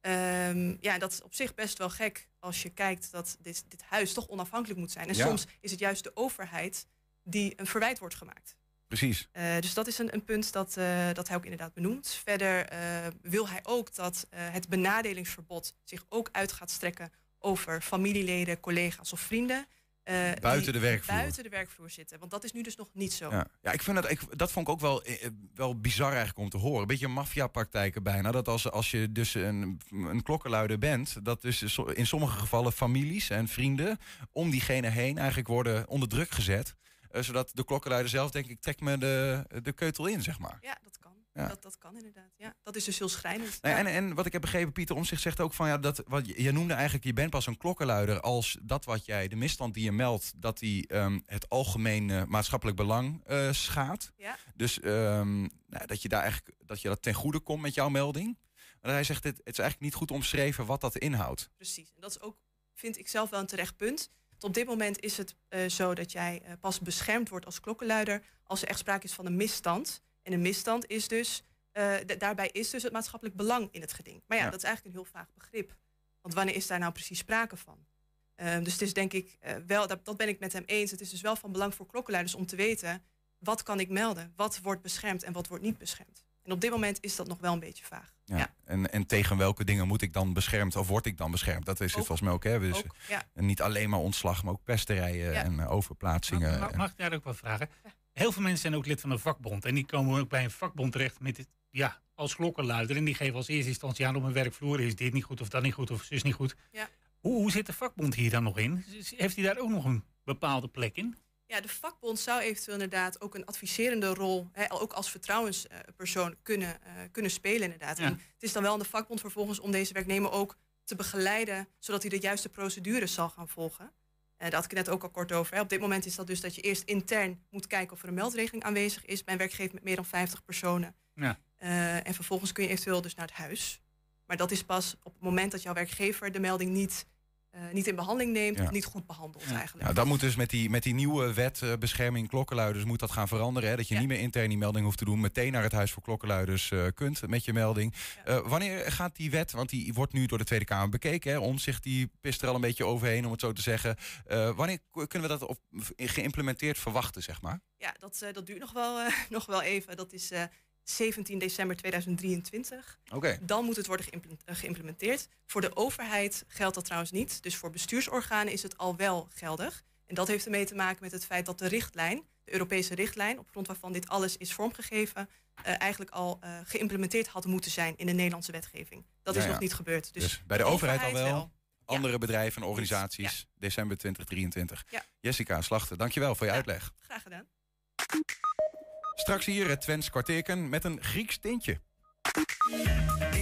Ehm, ja, dat is op zich best wel gek als je kijkt dat dit, dit huis toch onafhankelijk moet zijn. En Ja. soms is het juist de overheid die een verwijt wordt gemaakt. Precies. Eh, dus dat is een, een punt dat, eh, dat hij ook inderdaad benoemt. Verder eh, wil hij ook dat het benadelingsverbod zich ook uit gaat strekken over familieleden, collega's of vrienden. Buiten de werkvloer. Buiten de werkvloer zitten. Want dat is nu dus nog niet zo. Ja, ja ik vind dat, ik, dat vond ik ook wel, wel bizar eigenlijk om te horen. Een beetje maffiapraktijken bijna. Dat als, als je dus een, een klokkenluider bent, dat dus in sommige gevallen families en vrienden om diegene heen eigenlijk worden onder druk gezet. Eh, zodat de klokkenluider zelf, denk ik, trekt me de, de keutel in, zeg maar. Ja, dat kan. Ja. Dat, dat kan inderdaad. Ja, dat is dus heel schrijnend. Nou en, en wat ik heb begrepen, Pieter Omtzigt zegt ook van ja, dat wat je, noemde eigenlijk, je bent pas een klokkenluider als dat wat jij, de misstand die je meldt, dat die ehm, het algemeen eh, maatschappelijk belang eh, schaadt. Ja. Dus ehm, nou, dat je daar eigenlijk dat je dat ten goede komt met jouw melding. Maar hij zegt het, het is eigenlijk niet goed omschreven wat dat inhoudt. Precies. En dat is ook, vind ik zelf wel een terecht punt. Op dit moment is het eh, zo dat jij eh, pas beschermd wordt als klokkenluider als er echt sprake is van een misstand. En een misstand is dus, eh, da- daarbij is dus het maatschappelijk belang in het geding. Maar ja, Ja. dat is eigenlijk een heel vaag begrip. Want wanneer is daar nou precies sprake van? Ehm, dus het is denk ik wel, dat, dat ben ik met hem eens. Het is dus wel van belang voor klokkenluiders om te weten wat kan ik melden? Wat wordt beschermd en wat wordt niet beschermd? En op dit moment is dat nog wel een beetje vaag. Ja. En, en tegen welke dingen moet ik dan beschermd of word ik dan beschermd? Dat is het volgens mij ook. Hè? Dus, Ook, ja. en niet alleen maar ontslag, maar ook pesterijen Ja. en eh, overplaatsingen. Mag, en- mag ik daar ook wat vragen? Heel veel mensen zijn ook lid van een vakbond. En die komen ook bij een vakbond terecht met het, ja, als klokkenluider. En die geven als eerste instantie aan op een werkvloer. Is dit niet goed of dat niet goed of zus niet goed. Ja. Hoe, hoe zit de vakbond hier dan nog in? Heeft hij daar ook nog een bepaalde plek in? Ja, de vakbond zou eventueel inderdaad ook een adviserende rol, hè, ook als vertrouwenspersoon, kunnen, eh, kunnen spelen inderdaad. Ja. En het is dan wel aan de vakbond vervolgens om deze werknemer ook te begeleiden, zodat hij de juiste procedures zal gaan volgen. Eh, daar had ik net ook al kort over. Hè. Op dit moment is dat dus dat je eerst intern moet kijken of er een meldregeling aanwezig is bij een werkgever met meer dan 50 personen. Ja. Eh, en vervolgens kun je eventueel dus naar het huis. Maar dat is pas op het moment dat jouw werkgever de melding niet, eh, niet in behandeling neemt Ja. of niet goed behandelt eigenlijk. Ja, dat moet dus met die, met die nieuwe wet eh, bescherming klokkenluiders moet dat gaan veranderen. Hè? Dat je niet meer intern die melding hoeft te doen. Meteen naar het Huis voor Klokkenluiders eh, kunt met je melding. Wanneer gaat die wet, want die wordt nu door de Tweede Kamer bekeken. Hè? Omzicht die pist er al een beetje overheen om het zo te zeggen. Wanneer kunnen we dat op, geïmplementeerd verwachten, zeg maar? Ja, dat, dat duurt nog wel, nog wel even. Dat is 17 december 2023. Oké. Dan moet het worden eh, geïmplementeerd. Voor de overheid geldt dat trouwens niet. Dus voor bestuursorganen is het al wel geldig. En dat heeft ermee te maken met het feit dat de richtlijn, de Europese richtlijn, op grond waarvan dit alles is vormgegeven, eh, eigenlijk al eh, geïmplementeerd had moeten zijn in de Nederlandse wetgeving. Dat is Ja, nog niet gebeurd. Dus, Dus bij de overheid al wel. wel. Andere bedrijven en organisaties, december 2023. Ja. Jessica Slachter, dankjewel voor je uitleg. Graag gedaan. Straks hier het Twents kwartierken met een Grieks tintje.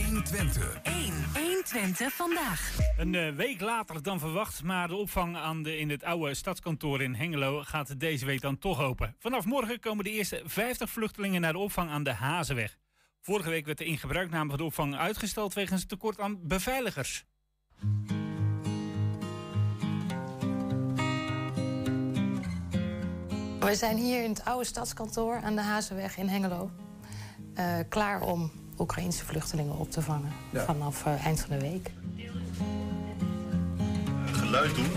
120. 1. 120 vandaag. Een eh, week later dan verwacht, maar de opvang aan de, in het oude stadskantoor in Hengelo gaat deze week dan toch open. Vanaf morgen komen de eerste 50 vluchtelingen naar de opvang aan de Hazenweg. Vorige week werd de ingebruikname van de opvang uitgesteld wegens tekort aan beveiligers. We zijn hier in het oude stadskantoor aan de Hazenweg in Hengelo. eh, klaar om Oekraïnse vluchtelingen op te vangen Ja. vanaf eh, eind van de week. geluid doen.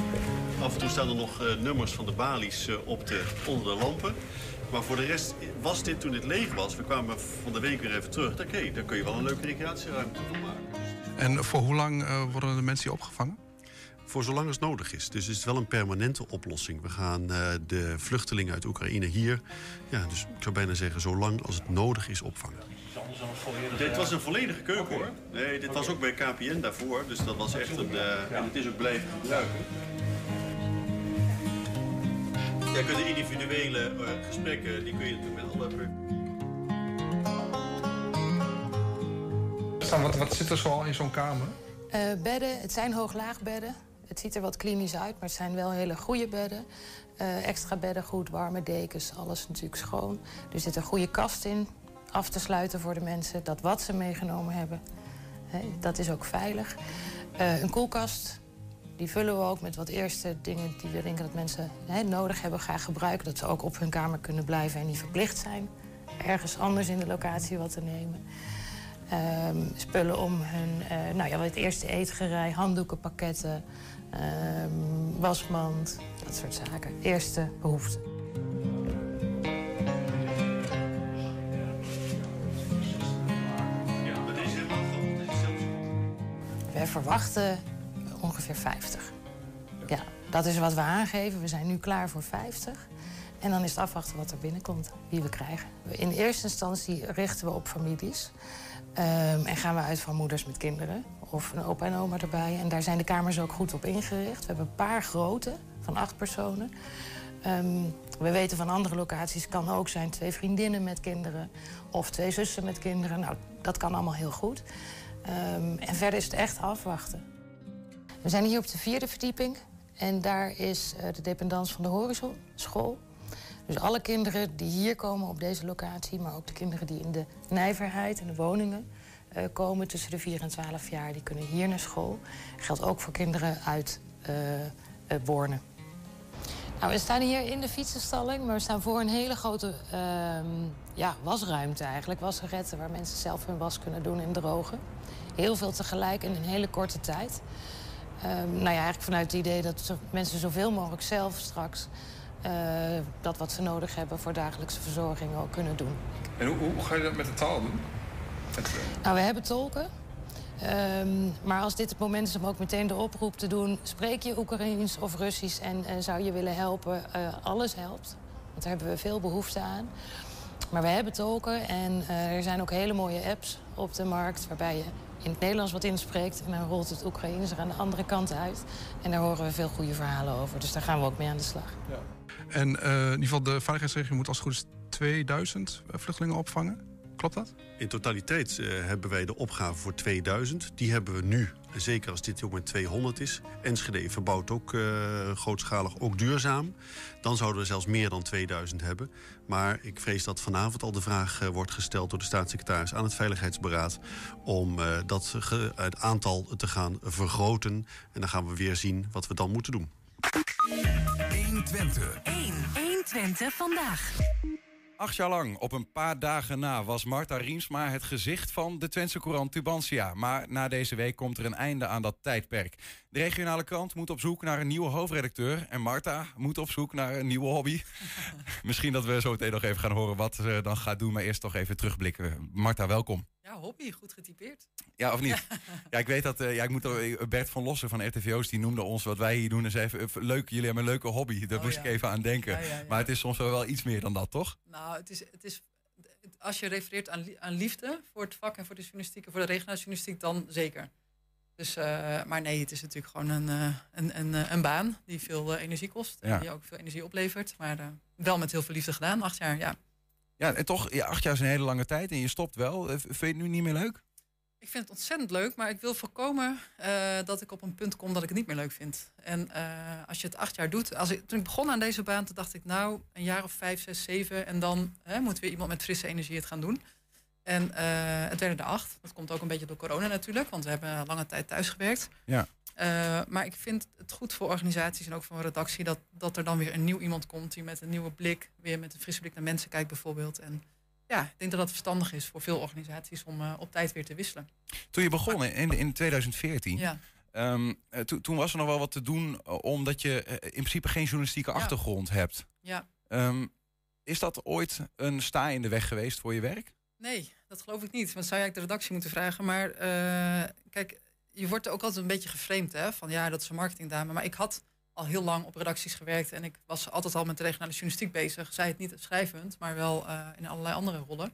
Af en toe staan er nog eh, nummers van de balies eh, op de, onder de lampen. Maar voor de rest was dit toen dit leeg was. We kwamen van de week weer even terug. Oké, daar kun je wel een leuke recreatieruimte van maken. En voor hoe lang eh, worden de mensen hier opgevangen? Voor zolang als nodig is. Dus het is wel een permanente oplossing. We gaan eh, de vluchtelingen uit Oekraïne hier, ja, dus ik zou bijna zeggen, zolang als het nodig is opvangen. Dit was een volledige keuken hoor. Nee, dit was ook bij KPN daarvoor. Dus dat was echt een. eh, en het is ook blijven gebruiken. Ja, kun je individuele eh, gesprekken, die kun je natuurlijk met alle. Wat, wat zit er zoal in zo'n kamer? Eh, bedden, het zijn hoog-laag bedden. Het ziet er wat klinisch uit, maar het zijn wel hele goede bedden. Eh, extra bedden, goed, warme dekens, alles natuurlijk schoon. Er zit een goede kast in, af te sluiten voor de mensen. Dat wat ze meegenomen hebben, hè, dat is ook veilig. Eh, een koelkast, die vullen we ook met wat eerste dingen die we denken dat mensen hè, nodig hebben, graag gebruiken. Dat ze ook op hun kamer kunnen blijven en niet verplicht zijn ergens anders in de locatie wat te nemen. Ehm, spullen om hun, eh, nou ja, het eerste eetgerei, handdoeken, pakketten, wasmand, dat soort zaken. Eerste zelfs- We verwachten ongeveer 50. Ja, dat is wat we aangeven. We zijn nu klaar voor 50. En dan is het afwachten wat er binnenkomt, wie we krijgen. In eerste instantie richten we op families. Ehm, en gaan we uit van moeders met kinderen. Of een opa en oma erbij. En daar zijn de kamers ook goed op ingericht. We hebben een paar grote, van acht personen. Ehm, we weten van andere locaties, kan ook zijn twee vriendinnen met kinderen. Of twee zussen met kinderen. Nou, dat kan allemaal heel goed. Ehm, en verder is het echt afwachten. We zijn hier op de vierde verdieping. En daar is eh, de dependance van de Horizon School. Dus alle kinderen die hier komen op deze locatie... maar ook de kinderen die in de nijverheid, in de woningen komen... tussen de 4 en 12 jaar, die kunnen hier naar school. Geldt ook voor kinderen uit eh, eh, Borne. Nou, we staan hier in de fietsenstalling, maar we staan voor een hele grote ehm, ja, wasruimte eigenlijk. Wasgeretten waar mensen zelf hun was kunnen doen en drogen. Heel veel tegelijk in een hele korte tijd. Ehm, nou ja, eigenlijk vanuit het idee dat mensen zoveel mogelijk zelf straks... eh, dat wat ze nodig hebben voor dagelijkse verzorging ook kunnen doen. En hoe, hoe ga je dat met de taal doen? Nou, we hebben tolken. Ehm, maar als dit het moment is om ook meteen de oproep te doen... spreek je Oekraïens of Russisch en eh, zou je willen helpen? Eh, alles helpt, want daar hebben we veel behoefte aan. Maar we hebben tolken en eh, er zijn ook hele mooie apps op de markt... waarbij je in het Nederlands wat inspreekt... en dan rolt het Oekraïens er aan de andere kant uit. En daar horen we veel goede verhalen over, dus daar gaan we ook mee aan de slag. En eh, in ieder geval de veiligheidsregio moet als het goed is 2000 vluchtelingen opvangen. Klopt dat? In totaliteit eh, hebben wij de opgave voor 2000. Die hebben we nu, zeker als dit moment 200 is. Enschede verbouwt ook eh, grootschalig, ook duurzaam. Dan zouden we zelfs meer dan 2000 hebben. Maar ik vrees dat vanavond al de vraag eh, wordt gesteld door de staatssecretaris aan het Veiligheidsberaad. om dat ge- het aantal te gaan vergroten. En dan gaan we weer zien wat we dan moeten doen. 120. 1. 120 vandaag. Acht jaar lang, op een paar dagen na, was Marta Riemsma het gezicht van de Twentse Courant Tubantia. Maar na deze week komt er een einde aan dat tijdperk. De regionale krant moet op zoek naar een nieuwe hoofdredacteur. En Marta moet op zoek naar een nieuwe hobby. Misschien dat we zo meteen nog even gaan horen wat ze dan gaat doen. Maar eerst toch even terugblikken. Marta, welkom. Ja, hobby, goed getypeerd. Ja, of niet? Ja, ik weet dat. eh, ja, ik moet er- Bert van Lossen van RTVO's die noemde ons wat wij hier doen. En zei even, eh, leuk, jullie hebben een leuke hobby. Daar Oh, moest ja. ik even aan denken. Ja, ja, ja. Maar het is soms wel wel iets meer dan dat, toch? Nou, het is, het is, als je refereert aan, li- aan liefde voor het vak en voor de journalistiek en voor de regionale journalistiek, dan zeker. Dus, eh, maar nee, het is natuurlijk gewoon een, eh, een, een, eh, een baan die veel energie kost. Ja. En die ook veel energie oplevert. Maar wel met heel veel liefde gedaan, acht jaar, ja. Ja, en toch, ja, acht jaar is een hele lange tijd en je stopt wel. Vind je het nu niet meer leuk? Ik vind het ontzettend leuk, maar ik wil voorkomen dat ik op een punt kom dat ik het niet meer leuk vind. En als je het acht jaar doet, als ik, toen ik begon aan deze baan, toen dacht ik nou een jaar of vijf, zes, zeven en dan hè, moet weer iemand met frisse energie het gaan doen. En eh, het werden er acht. Dat komt ook een beetje door corona natuurlijk, want we hebben lange tijd thuis gewerkt. Ja. Eh, maar ik vind het goed voor organisaties en ook voor een redactie dat, dat er dan weer een nieuw iemand komt die met een nieuwe blik, weer met een frisse blik naar mensen kijkt bijvoorbeeld. En ja, ik denk dat dat verstandig is voor veel organisaties om eh, op tijd weer te wisselen. Toen je begon in, in 2014, Ja. to- toen was er nog wel wat te doen, omdat je in principe geen journalistieke achtergrond hebt. Ja. Ehm, is dat ooit een sta in de weg geweest voor je werk? Nee, dat geloof ik niet. Want zou je eigenlijk de redactie moeten vragen. Maar eh, kijk, je wordt ook altijd een beetje geframed hè, van ja, dat is een marketingdame. Maar ik had al heel lang op redacties gewerkt en ik was altijd al met de regionale journalistiek bezig. Zij het niet schrijvend, maar wel eh, in allerlei andere rollen.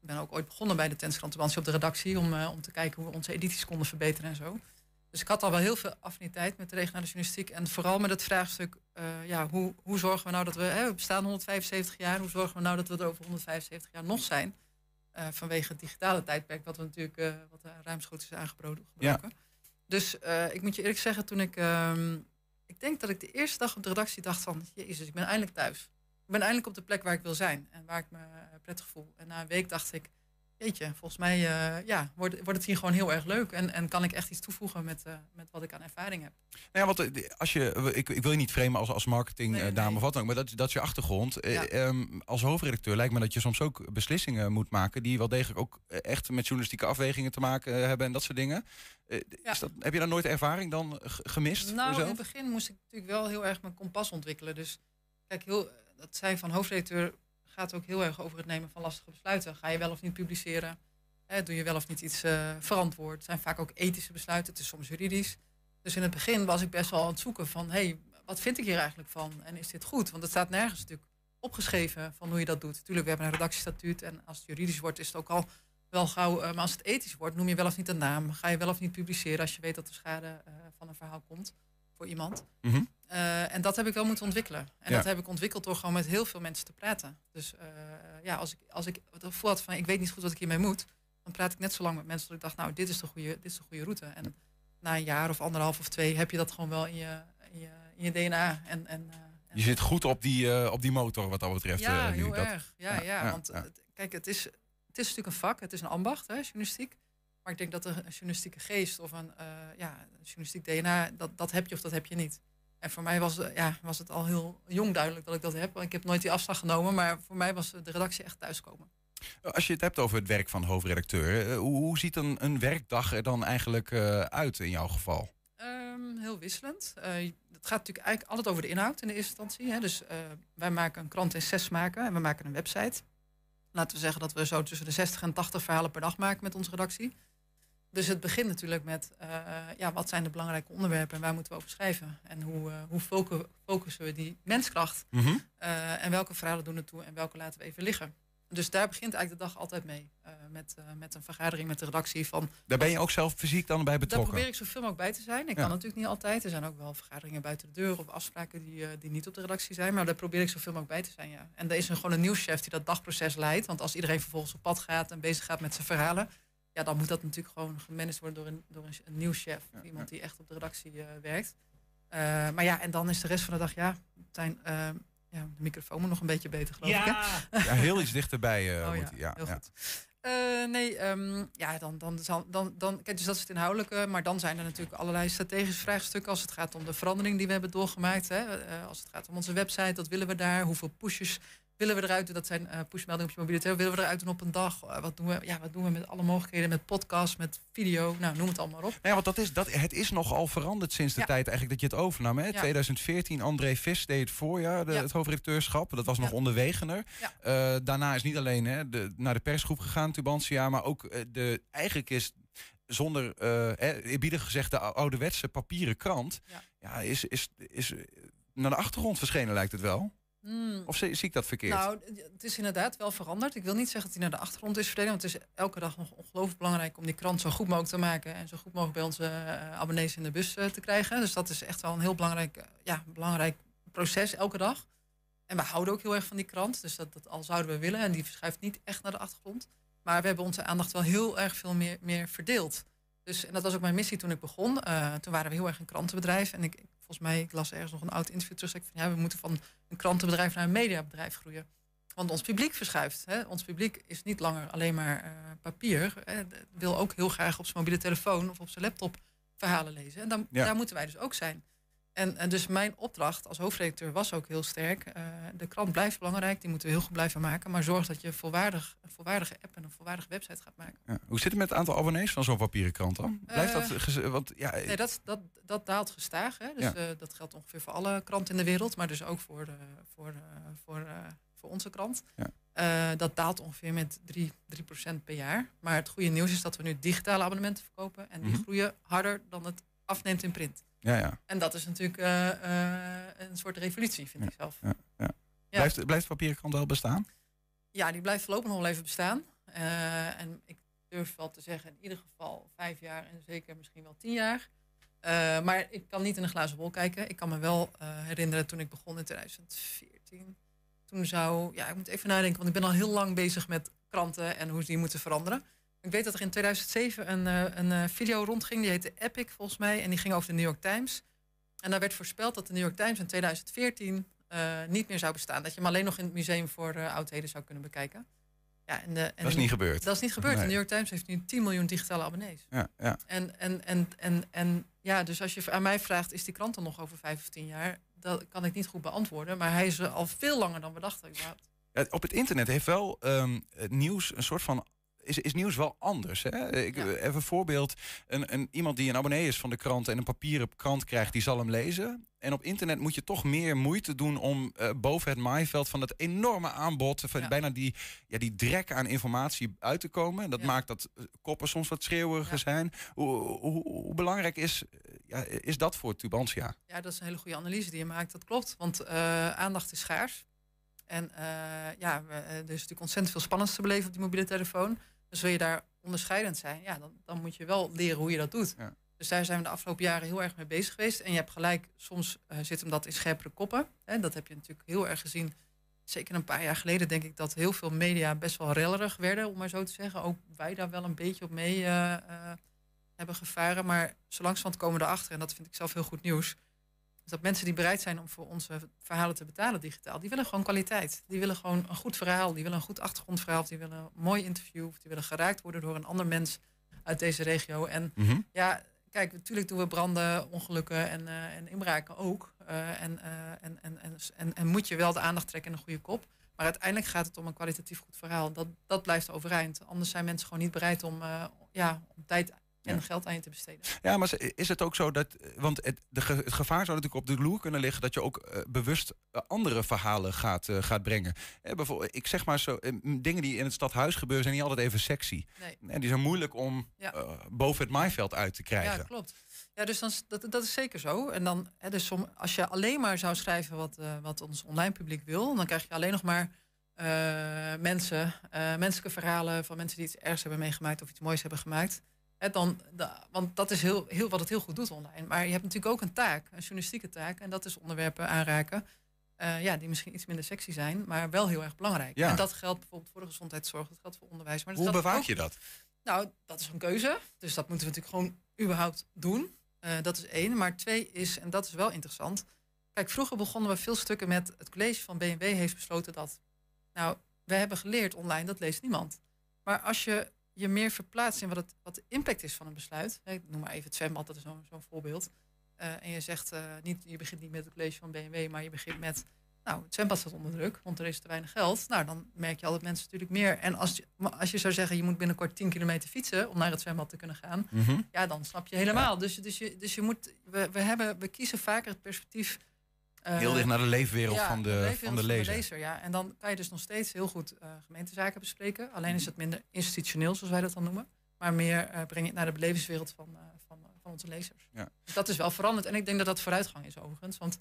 Ik ben ook ooit begonnen bij de Tenskrant op de redactie om, eh, om te kijken hoe we onze edities konden verbeteren en zo. Dus ik had al wel heel veel affiniteit met de regionale journalistiek. En vooral met het vraagstuk, ja, hoe, hoe zorgen we nou dat we, hè, we bestaan 175 jaar, hoe zorgen we nou dat we er over 175 jaar nog zijn? Eh, vanwege het digitale tijdperk, wat we natuurlijk eh, wat uh, ruimschoots is aangebroken. Ja. Dus eh, ik moet je eerlijk zeggen, toen ik, ehm, ik denk dat ik de eerste dag op de redactie dacht van, jezus, ik ben eindelijk thuis. Ik ben eindelijk op de plek waar ik wil zijn en waar ik me eh, prettig voel. En na een week dacht ik, jeetje, volgens mij eh, ja, wordt, wordt het hier gewoon heel erg leuk. En, en kan ik echt iets toevoegen met, uh, met wat ik aan ervaring heb. Nou ja, want eh, als je, ik, ik wil je niet framen als, als marketingdame Nee, nee. of wat dan ook, maar dat, dat is je achtergrond. Eh, Ja. ehm, als hoofdredacteur lijkt me dat je soms ook beslissingen moet maken die wel degelijk ook eh, echt met journalistieke afwegingen te maken eh, hebben en dat soort dingen. Eh, is dat, heb je daar nooit ervaring dan gemist? Nou, in het begin moest ik natuurlijk wel heel erg mijn kompas ontwikkelen. Dus kijk, heel, dat zijn van hoofdredacteur gaat ook heel erg over het nemen van lastige besluiten. Ga je wel of niet publiceren? Hè, doe je wel of niet iets eh, verantwoord? Het zijn vaak ook ethische besluiten, het is soms juridisch. Dus in het begin was ik best wel aan het zoeken van... hé, hey, wat vind ik hier eigenlijk van? En is dit goed? Want het staat nergens natuurlijk opgeschreven van hoe je dat doet. Tuurlijk, we hebben een redactiestatuut en als het juridisch wordt is het ook al wel gauw... eh, maar als het ethisch wordt, noem je wel of niet een naam. Ga je wel of niet publiceren als je weet dat er schade eh, van een verhaal komt voor iemand. Mhm. Uh, en dat heb ik wel moeten ontwikkelen. En Ja. dat heb ik ontwikkeld door gewoon met heel veel mensen te praten. Dus uh, ja, als ik, als ik het gevoel had van ik weet niet goed wat ik hiermee moet, dan praat ik net zo lang met mensen dat ik dacht, nou, dit is de goede, dit is de goede route. En na een jaar of anderhalf of twee heb je dat gewoon wel in je, in je, in je DNA. En, en, uh, Je zit goed op die, op die motor wat dat betreft. ja, heel dat, erg. Ja, ja, ja want kijk, het is, het is natuurlijk een vak, het is een ambacht, hè, journalistiek. Maar ik denk dat een journalistieke geest of een, ja, een journalistiek DNA, dat, dat heb je of dat heb je niet. En voor mij was, ja, was het al heel jong duidelijk dat ik dat heb. Ik heb nooit die afslag genomen, maar voor mij was de redactie echt thuiskomen. Als je het hebt over het werk van hoofdredacteur, uh, hoe, ziet een, een, werkdag er dan eigenlijk uit in jouw geval? Um, heel wisselend. Uh, het gaat natuurlijk eigenlijk altijd over de inhoud in de eerste instantie. Hè. Dus wij maken een krant in zes maken en we maken een website. Laten we zeggen dat we zo tussen de 60 en 80 verhalen per dag maken met onze redactie. Dus het begint natuurlijk met uh, ja, wat zijn de belangrijke onderwerpen en waar moeten we over schrijven? En hoe, uh, hoe focussen we die menskracht? Mm -hmm. uh, en welke verhalen doen er toe en welke laten we even liggen? dus daar begint eigenlijk de dag altijd mee. eh, met, eh, met een vergadering met de redactie van... Daar ben je ook zelf fysiek dan bij Daar betrokken? probeer ik zoveel mogelijk bij te zijn. Ik Ja. kan natuurlijk niet altijd. Er zijn ook wel vergaderingen buiten de deur of afspraken die, eh, die niet op de redactie zijn. Maar daar probeer ik zoveel mogelijk bij te zijn. Ja. En er is een, gewoon een nieuwschef die dat dagproces leidt. Want als iedereen vervolgens op pad gaat en bezig gaat met zijn verhalen. Ja, dan moet dat natuurlijk gewoon gemanaged worden door een, door een, een nieuwschef. iemand die echt op de redactie eh, werkt. Eh, maar ja, en dan is de rest van de dag, ja, Tijn, eh, ja, de microfoon moet nog een beetje beter, geloof ik. Hè? Ja, heel iets dichterbij eh Oh ja, moet. Ja, heel ja. goed. Eh, nee, ehm, ja, dan, dan, zal- dan, dan, kijk, dus dat is het inhoudelijke. Maar dan zijn er natuurlijk allerlei strategische vraagstukken als het gaat om de verandering die we hebben doorgemaakt. Hè. Eh, als het gaat om onze website, wat willen we daar? Hoeveel pushes willen we eruit doen? Dat zijn eh pushmeldingen op je mobiele telefoon. Willen we eruit doen op een dag? Eh, wat, doen we, ja, wat doen we met alle mogelijkheden? Met podcast, met video, nou, noem het allemaal op. Nou ja, want dat is, dat, het is nogal veranderd sinds de Ja. tijd eigenlijk dat je het overnam. Hè? Ja. 2014, André Vis deed het voorjaar, de, Ja. het hoofdredacteurschap. Dat was nog onderwegener. Eh, daarna is niet alleen hè, de, naar de persgroep gegaan, Tubantia, maar ook de, eigenlijk is zonder, eh eerbiedig gezegd, de ou- ouderwetse papieren krant, ja. is, is, is naar de achtergrond verschenen lijkt het wel. Hmm. Of zie, zie ik dat verkeerd? Nou, het is inderdaad wel veranderd. Ik wil niet zeggen dat hij naar de achtergrond is verdwenen. Want het is elke dag nog ongelooflijk belangrijk om die krant zo goed mogelijk te maken. En zo goed mogelijk bij onze eh, abonnees in de bus eh, te krijgen. Dus dat is echt wel een heel belangrijk, eh, ja, belangrijk proces elke dag. En we houden ook heel erg van die krant. Dus dat, dat al zouden we willen. En die verschuift niet echt naar de achtergrond. Maar we hebben onze aandacht wel heel erg veel meer, meer verdeeld. Dus, en dat was ook mijn missie toen ik begon. Eh, toen waren we heel erg een krantenbedrijf. En ik, ik- volgens mij, ik las ergens nog een oud interview terug. Zeg ik van ja, we moeten van een krantenbedrijf naar een mediabedrijf groeien. Want ons publiek verschuift. Hè? Ons publiek is niet langer alleen maar eh, papier. Hè? Het wil ook heel graag op zijn mobiele telefoon of op zijn laptop verhalen lezen. En dan, Ja. daar moeten wij dus ook zijn. En, en dus mijn opdracht als hoofdredacteur was ook heel sterk. eh, de krant blijft belangrijk, die moeten we heel goed blijven maken. Maar zorg dat je volwaardig, een volwaardige app en een volwaardige website gaat maken. Ja. Hoe zit het met het aantal abonnees van zo'n papieren krant dan? Blijft Eh, dat... geze- Want, ja, Nee, dat, dat, dat daalt gestaag. Hè? Dus Ja. eh, dat geldt ongeveer voor alle kranten in de wereld, maar dus ook voor, de, voor, voor, voor onze krant. Ja. Dat daalt ongeveer met 3, 3% per jaar. Maar het goede nieuws is dat we nu digitale abonnementen verkopen. En die Mhm. groeien harder dan het afneemt in print. Ja, ja. En dat is natuurlijk eh, eh, een soort revolutie, vind ik zelf. Ja, ja. Blijft, blijft de papieren krant wel bestaan? Ja, die blijft voorlopig nog wel even bestaan. Eh, en ik durf wel te zeggen, in ieder geval vijf jaar en zeker misschien wel tien jaar. Maar ik kan niet in een glazen bol kijken. Ik kan me wel herinneren toen ik begon in 2014. Toen zou, ja, ik moet even nadenken, want ik ben al heel lang bezig met kranten en hoe ze die moeten veranderen. Ik weet dat er in 2007 een, eh, een eh, video rondging, die heette Epic volgens mij. En die ging over de New York Times. En daar werd voorspeld dat de New York Times in 2014 eh, niet meer zou bestaan. Dat je hem alleen nog in het museum voor eh, oudheden zou kunnen bekijken. Ja, en de, en Dat is niet gebeurd. Dat is niet gebeurd. Nee. De New York Times heeft nu 10 miljoen digitale abonnees. Ja, ja. En, en, en, en, en ja, dus als je aan mij vraagt, is die krant dan nog over vijf of tien jaar? Dat kan ik niet goed beantwoorden. Maar hij is er al veel langer dan we dachten. Ja, op het internet heeft wel het nieuws een soort van. Is, is nieuws wel anders? Hè? Ik, Even een voorbeeld. Een, een, iemand die een abonnee is van de krant en een papieren krant krijgt, die zal hem lezen. En op internet moet je toch meer moeite doen om eh, boven het maaiveld van het enorme aanbod, van bijna die, ja, die drek aan informatie uit te komen. Dat maakt dat eh, koppen soms wat schreeuweriger zijn. Hoe, hoe, hoe belangrijk is, eh, ja, is dat voor Tubantia? Ja, dat is een hele goede analyse die je maakt. Dat klopt. Want eh, aandacht is schaars. En eh, ja, eh, er is natuurlijk ontzettend veel spannends te beleven op die mobiele telefoon. Dus wil je daar onderscheidend zijn, ja, dan, dan moet je wel leren hoe je dat doet. Dus daar zijn we de afgelopen jaren heel erg mee bezig geweest. En je hebt gelijk, soms eh, zit hem dat in scherpere koppen. Hè, dat heb je natuurlijk heel erg gezien. Zeker een paar jaar geleden denk ik dat heel veel media best wel rellerig werden, om maar zo te zeggen. Ook wij daar wel een beetje op mee eh, eh, hebben gevaren. Maar zo langzamerhand komen we erachter, en dat vind ik zelf heel goed nieuws. Is dat mensen die bereid zijn om voor onze verhalen te betalen digitaal, die willen gewoon kwaliteit. Die willen gewoon een goed verhaal, die willen een goed achtergrondverhaal, of die willen een mooi interview, of die willen geraakt worden door een ander mens uit deze regio. En Mhm. ja, kijk, natuurlijk doen we branden, ongelukken en, eh, en inbraken ook. Eh, en, eh, en, en, en, en, moet je wel de aandacht trekken en een goede kop. Maar uiteindelijk gaat het om een kwalitatief goed verhaal. Dat, dat blijft overeind. Anders zijn mensen gewoon niet bereid om, eh, ja, om tijd en Ja. geld aan je te besteden. Ja, maar is het ook zo dat. Want het, de, het gevaar zou natuurlijk op de loer kunnen liggen dat je ook eh, bewust eh, andere verhalen gaat, eh, gaat brengen. Eh, bijvoorbeeld, ik zeg maar zo, eh, dingen die in het stadhuis gebeuren zijn niet altijd even sexy. Nee. En die zijn moeilijk om Ja. eh, boven het maaiveld uit te krijgen. Ja, klopt. Ja, dus dan, dat, dat is zeker zo. En dan, hè, dus som, als je alleen maar zou schrijven wat, eh, wat ons online publiek wil, dan krijg je alleen nog maar eh, mensen, eh, menselijke verhalen van mensen die iets ergs hebben meegemaakt of iets moois hebben gemaakt. Hè, dan, da- want dat is heel, heel, wat het heel goed doet online. Maar je hebt natuurlijk ook een taak, een journalistieke taak. En dat is onderwerpen aanraken. eh, ja, die misschien iets minder sexy zijn, maar wel heel erg belangrijk. Ja. En dat geldt bijvoorbeeld voor de gezondheidszorg, dat geldt voor onderwijs. Maar dat Hoe bewaak ook- je dat? nou, dat is een keuze. Dus dat moeten we natuurlijk gewoon überhaupt doen. Eh, dat is één. Maar twee is, en dat is wel interessant. Kijk, vroeger begonnen we veel stukken met het college van BMW heeft besloten dat. Nou, we hebben geleerd online, dat leest niemand. Maar als je je meer verplaatst in wat, het, wat de impact is van een besluit. Ik noem maar even het zwembad, dat is zo'n zo'n voorbeeld. Eh, en je zegt eh, niet, je begint niet met het college van BMW, maar je begint met. Nou, het zwembad staat onder druk, want er is te weinig geld. Nou, dan merk je al dat mensen natuurlijk meer. En als je, als je zou zeggen, je moet binnenkort 10 kilometer fietsen om naar het zwembad te kunnen gaan. Mhm. Ja, dan snap je helemaal. Dus, dus, je, dus je moet, we, we, hebben, we kiezen vaker het perspectief. Eh, Heel dicht naar de leefwereld ja, van de- leefwereld van de lezer. ja. En dan kan je dus nog steeds heel goed eh, gemeentezaken bespreken. Alleen is het minder institutioneel, zoals wij dat dan noemen. Maar meer eh, breng je het naar de belevingswereld van, eh, van, van onze lezers. Ja. Dus dat is wel veranderd. En ik denk dat dat vooruitgang is overigens. Want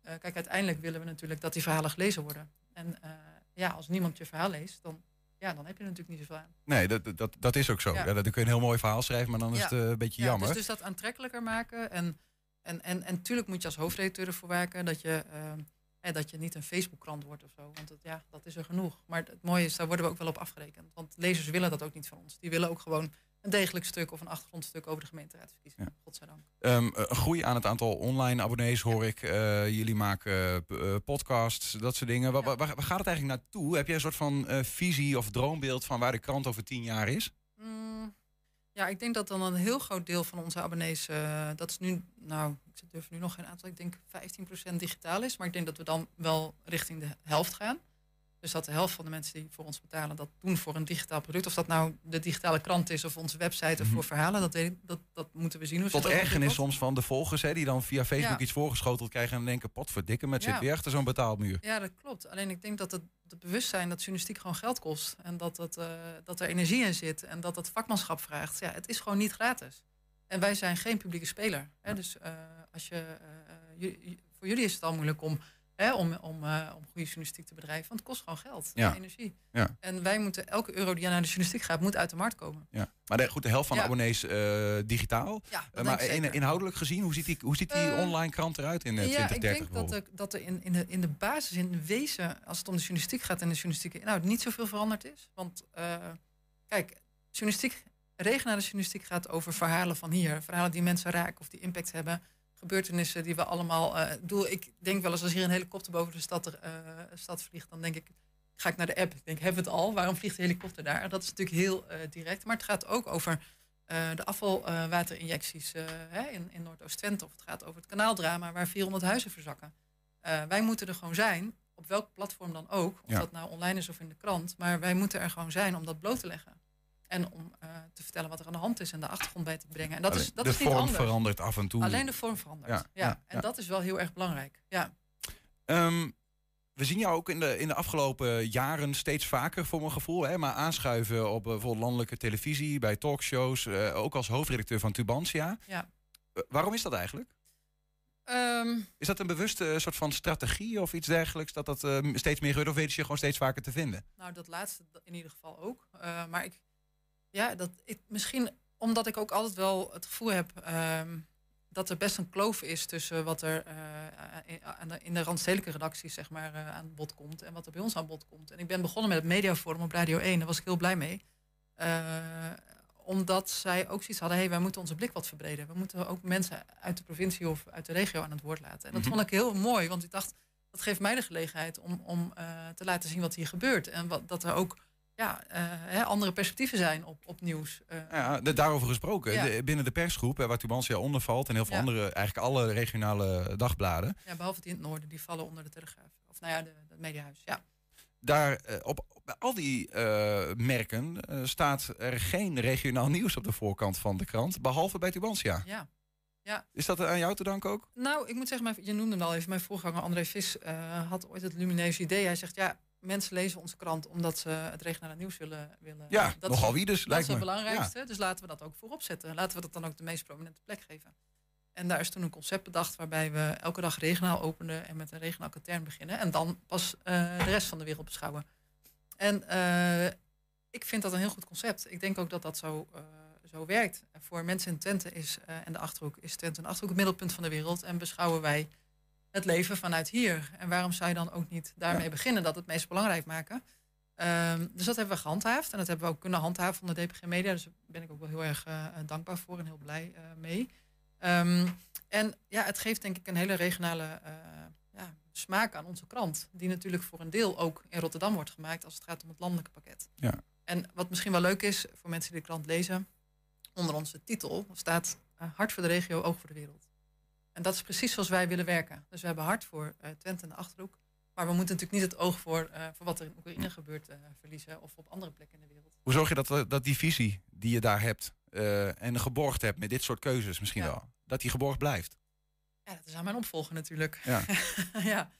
eh, kijk, uiteindelijk willen we natuurlijk dat die verhalen gelezen worden. En eh, ja, als niemand je verhaal leest, dan, ja, dan heb je er natuurlijk niet zoveel aan. Nee, dat, dat, dat is ook zo. Ja. Ja. dan kun je een heel mooi verhaal schrijven, maar dan is het eh, een beetje Ja, jammer. Dus, dus dat aantrekkelijker maken. En, en, en, en tuurlijk moet je als hoofdredacteur ervoor werken dat je, ehm, hè, dat je niet een Facebook-krant wordt of zo. Want ja, dat is er genoeg. Maar het mooie is, daar worden we ook wel op afgerekend. Want lezers willen dat ook niet van ons. Die willen ook gewoon een degelijk stuk of een achtergrondstuk over de gemeenteraadsverkiezingen. Godzijdank. Ehm, eh, een groei aan het aantal online abonnees hoor ik. Eh, jullie maken eh, podcasts, dat soort dingen. Waar, waar, waar gaat het eigenlijk naartoe? Heb jij een soort van eh, visie of droombeeld van waar de krant over tien jaar is? Ja, ik denk dat dan een heel groot deel van onze abonnees, eh, dat is nu, nou, ik durf nu nog geen aantal, ik denk 15% digitaal is. Maar ik denk dat we dan wel richting de helft gaan. Dus dat de helft van de mensen die voor ons betalen, dat doen voor een digitaal product. Of dat nou de digitale krant is of onze website of voor verhalen, dat, weet ik, dat, dat moeten we zien. Hoe Tot dat ergernis soms van de volgers, hè, die dan via Facebook Ja. iets voorgeschoteld krijgen en denken: potverdikke, met zit Ja. weer achter zo'n betaalmuur. Ja, dat klopt. Alleen ik denk dat het, het bewustzijn dat journalistiek gewoon geld kost. En dat, het, eh, dat er energie in zit. En dat het vakmanschap vraagt. Ja, het is gewoon niet gratis. En wij zijn geen publieke speler. Hè? Dus eh, als je, eh, ju- voor jullie is het al moeilijk om, hè, om, om, eh, om goede journalistiek te bedrijven. Want het kost gewoon geld Ja. en energie. Ja. En wij moeten, elke euro die naar de journalistiek gaat, moet uit de markt komen. Ja. Maar de, goed, de helft van de abonnees eh, digitaal. Eh, maar in- inhoudelijk gezien, hoe ziet die, hoe ziet die online krant eruit in eh, ja, 2030 ik denk dat, er, dat er in, in, de, in de basis, in de wezen, als het om de journalistiek gaat en de journalistieke inhoud, niet zoveel veranderd is. Want kijk, journalistiek, regionale journalistiek gaat over verhalen van hier. Verhalen die mensen raken of die impact hebben. Gebeurtenissen die we allemaal. doel, ik denk wel eens als hier een helikopter boven de stad, eh, stad vliegt, dan denk ik. Ga ik naar de app. Ik denk, hebben we het al? Waarom vliegt de helikopter daar? Dat is natuurlijk heel eh, direct. Maar het gaat ook over de afvalwaterinjecties in, in Noordoost-Twente. Of het gaat over het kanaaldrama waar 400 huizen verzakken. Wij moeten er gewoon zijn, op welk platform dan ook. Of Ja. dat nou online is of in de krant. Maar wij moeten er gewoon zijn om dat bloot te leggen. En om eh, te vertellen wat er aan de hand is en de achtergrond bij te brengen. En dat is, dat de is niet vorm anders. verandert af en toe. Alleen de vorm verandert. Ja, Ja, ja, en ja. dat is wel heel erg belangrijk. Ja. Ehm, we zien jou ook in de, in de afgelopen jaren steeds vaker, voor mijn gevoel. Hè, maar aanschuiven op eh, bijvoorbeeld landelijke televisie, bij talkshows. eh, ook als hoofdredacteur van Tubantia. ja. Waarom is dat eigenlijk? Ehm, Is dat een bewuste soort van strategie of iets dergelijks? Dat dat steeds meer gebeurt of ze je gewoon steeds vaker te vinden? Nou, dat laatste in ieder geval ook. Maar ik, ja, dat, ik, misschien omdat ik ook altijd wel het gevoel heb ehm, dat er best een kloof is tussen wat er eh, in, aan de, in de randstedelijke redacties zeg maar, eh, aan bod komt en wat er bij ons aan bod komt. En ik ben begonnen met het mediaforum op Radio 1, daar was ik heel blij mee. Eh, omdat zij ook zoiets hadden, hey, wij moeten onze blik wat verbreden. We moeten ook mensen uit de provincie of uit de regio aan het woord laten. En dat Mhm. vond ik heel mooi, want ik dacht, dat geeft mij de gelegenheid om, om eh, te laten zien wat hier gebeurt. En wat, dat er ook ja, eh, hè, andere perspectieven zijn op, op nieuws. Eh, Ja, de- daarover gesproken. Ja. De- binnen de persgroep, waar Tubantia onder valt... en heel veel Ja. andere, eigenlijk alle regionale dagbladen... ja, behalve die in het noorden, die vallen onder de Telegraaf. Of nou ja, de, het mediahuis. Ja. daar eh, op, al die merken staat er geen regionaal nieuws op de voorkant van de krant, behalve bij Tubantia. Ja. ja. Is dat aan jou te danken ook? Nou, ik moet zeggen, je noemde hem al even. Mijn voorganger André Vis had ooit het lumineuze idee. Hij zegt, ja, mensen lezen onze krant omdat ze het regionale nieuws willen. willen. Ja, dat nogal is, wie dus, Dat is het belangrijkste. Dus laten we dat ook voorop zetten. Laten we dat dan ook de meest prominente plek geven. En daar is toen een concept bedacht waarbij we elke dag regionaal openen en met een regionaal katern beginnen. En dan pas eh, de rest van de wereld beschouwen. En eh, ik vind dat een heel goed concept. Ik denk ook dat dat zo, eh, zo werkt. En voor mensen in Twente is, en de Achterhoek is Twente een Achterhoek het middelpunt van de wereld. En beschouwen wij het leven vanuit hier. En waarom zou je dan ook niet daarmee beginnen? Dat het meest belangrijk maken. Ehm, dus dat hebben we gehandhaafd. En dat hebben we ook kunnen handhaven van de DPG Media. Dus daar ben ik ook wel heel erg eh, eh, dankbaar voor en heel blij eh, mee. Ehm, en ja, het geeft denk ik een hele regionale ja, smaak aan onze krant. Die natuurlijk voor een deel ook in Rotterdam wordt gemaakt als het gaat om het landelijke pakket. Ja. En wat misschien wel leuk is voor mensen die de krant lezen, onder onze titel staat Hart voor de regio, oog voor de wereld. En dat is precies zoals wij willen werken. Dus we hebben hart voor eh, Twente en de Achterhoek. Maar we moeten natuurlijk niet het oog voor, eh, voor wat er in Oekraïne gebeurt eh, verliezen of op andere plekken in de wereld. Hoe zorg je dat, dat die visie die je daar hebt en geborgd hebt met dit soort keuzes misschien wel, dat die geborgd blijft? Ja, dat is aan mijn opvolger natuurlijk. Ja. ja.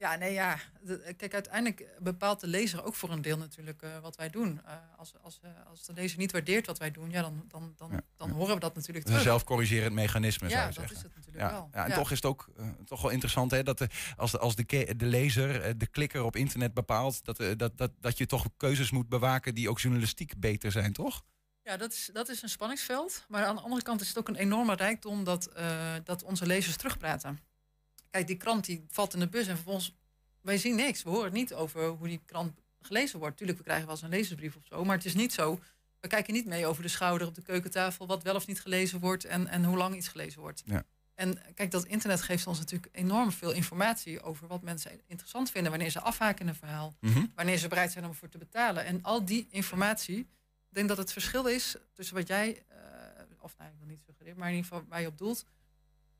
Ja, nee, ja. De- kijk, uiteindelijk bepaalt de lezer ook voor een deel natuurlijk eh, wat wij doen. Eh, als, als, eh, als de lezer niet waardeert wat wij doen, ja, dan, dan, dan, dan horen we dat natuurlijk is een terug. zelfcorrigerend mechanisme, Ja, zou je dat zeggen. is het natuurlijk ja. wel. Ja, en Ja. toch is het ook toch wel interessant hè, dat de, als, de, als de, de lezer, de klikker op internet bepaalt, dat, dat, dat, dat je toch keuzes moet bewaken die ook journalistiek beter zijn, toch? Ja, dat is, dat is een spanningsveld. Maar aan de andere kant is het ook een enorme rijkdom dat, dat onze lezers terugpraten. Kijk, die krant die valt in de bus en vervolgens, wij zien niks. We horen niet over hoe die krant gelezen wordt. Tuurlijk, we krijgen wel eens een lezersbrief of zo. Maar het is niet zo, we kijken niet mee over de schouder op de keukentafel... wat wel of niet gelezen wordt en, en hoe lang iets gelezen wordt. Ja. En kijk, dat internet geeft ons natuurlijk enorm veel informatie over wat mensen interessant vinden. Wanneer ze afhaken in een verhaal. Mhm. Wanneer ze bereid zijn om ervoor te betalen. En al die informatie, ik denk dat het verschil is tussen wat jij, eh, of nou, ik wil niet suggereren, maar in ieder geval waar je op doelt.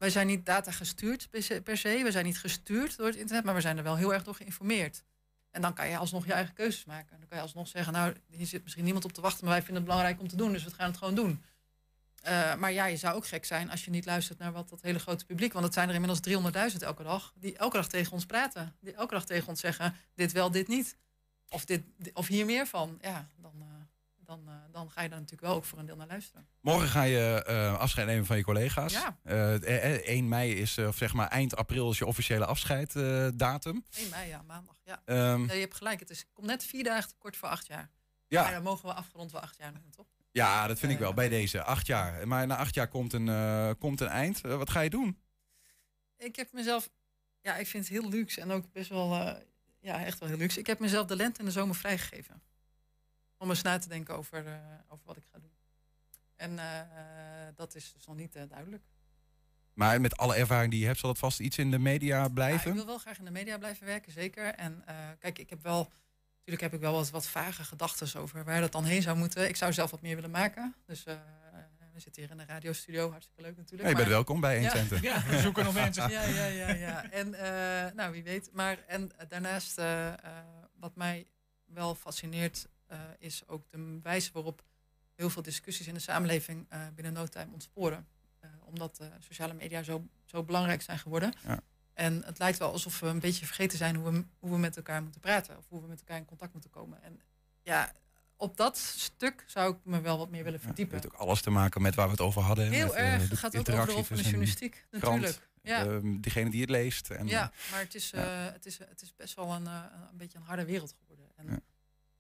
Wij zijn niet data gestuurd per se. We zijn niet gestuurd door het internet, maar we zijn er wel heel erg door geïnformeerd. En dan kan je alsnog je eigen keuzes maken. Dan kan je alsnog zeggen, nou, hier zit misschien niemand op te wachten, maar wij vinden het belangrijk om te doen, dus we gaan het gewoon doen. Eh, maar ja, je zou ook gek zijn als je niet luistert naar wat dat hele grote publiek. Want het zijn er inmiddels 300.000 elke dag. Die elke dag tegen ons praten. Die elke dag tegen ons zeggen: dit wel, dit niet. Of, dit, of hier meer van. Ja, dan, eh, dan, eh, dan ga je daar natuurlijk wel ook voor een deel naar luisteren. Morgen ga je eh, afscheid nemen van je collega's. Ja. Eh, eh, 1 mei is, of zeg maar eind april is je officiële afscheiddatum. 1 mei, ja, maandag. Ja. Ehm. Nee, je hebt gelijk. Het is, komt net vier dagen te kort voor acht jaar. Ja. Maar dan mogen we afgerond wel acht jaar noemen, toch? ja, dat vind ik wel bij deze. Acht jaar. Maar na acht jaar komt een, komt een eind. Wat ga je doen? Ik heb mezelf, ja, ik vind het heel luxe en ook best wel, ja, echt wel heel luxe. Ik heb mezelf de lente en de zomer vrijgegeven. Om eens na te denken over, eh, over wat ik ga doen. En eh, dat is dus nog niet eh, duidelijk. Maar met alle ervaring die je hebt, zal het vast iets in de media Ja, blijven? ik wil wel graag in de media blijven werken, zeker. En eh, kijk, ik heb wel, natuurlijk heb ik wel wat, wat vage gedachten over waar dat dan heen zou moeten. Ik zou zelf wat meer willen maken. Dus eh, we zitten hier in de radiostudio, hartstikke leuk natuurlijk. Ja, je bent maar- welkom bij 120. Ja, we zoeken nog mensen. Ja, ja, ja, ja. En eh, nou, wie weet. Maar en daarnaast, eh, eh, wat mij wel fascineert, eh, is ook de wijze waarop heel veel discussies in de samenleving eh, binnen no time ontsporen. Eh, omdat eh, sociale media zo, zo belangrijk zijn geworden. Ja. En het lijkt wel alsof we een beetje vergeten zijn hoe we, hoe we met elkaar moeten praten. Of hoe we met elkaar in contact moeten komen. En ja, op dat stuk zou ik me wel wat meer willen verdiepen. Het heeft ook alles te maken met waar we het over hadden. Heel met, eh, erg. Het gaat ook over de interactie rol van de tussen journalistiek, krant, natuurlijk. Ja. ehm, diegene die het leest. En, ja, maar het is, ja. eh, het is, het is best wel een, eh, een beetje een harde wereld geworden. En.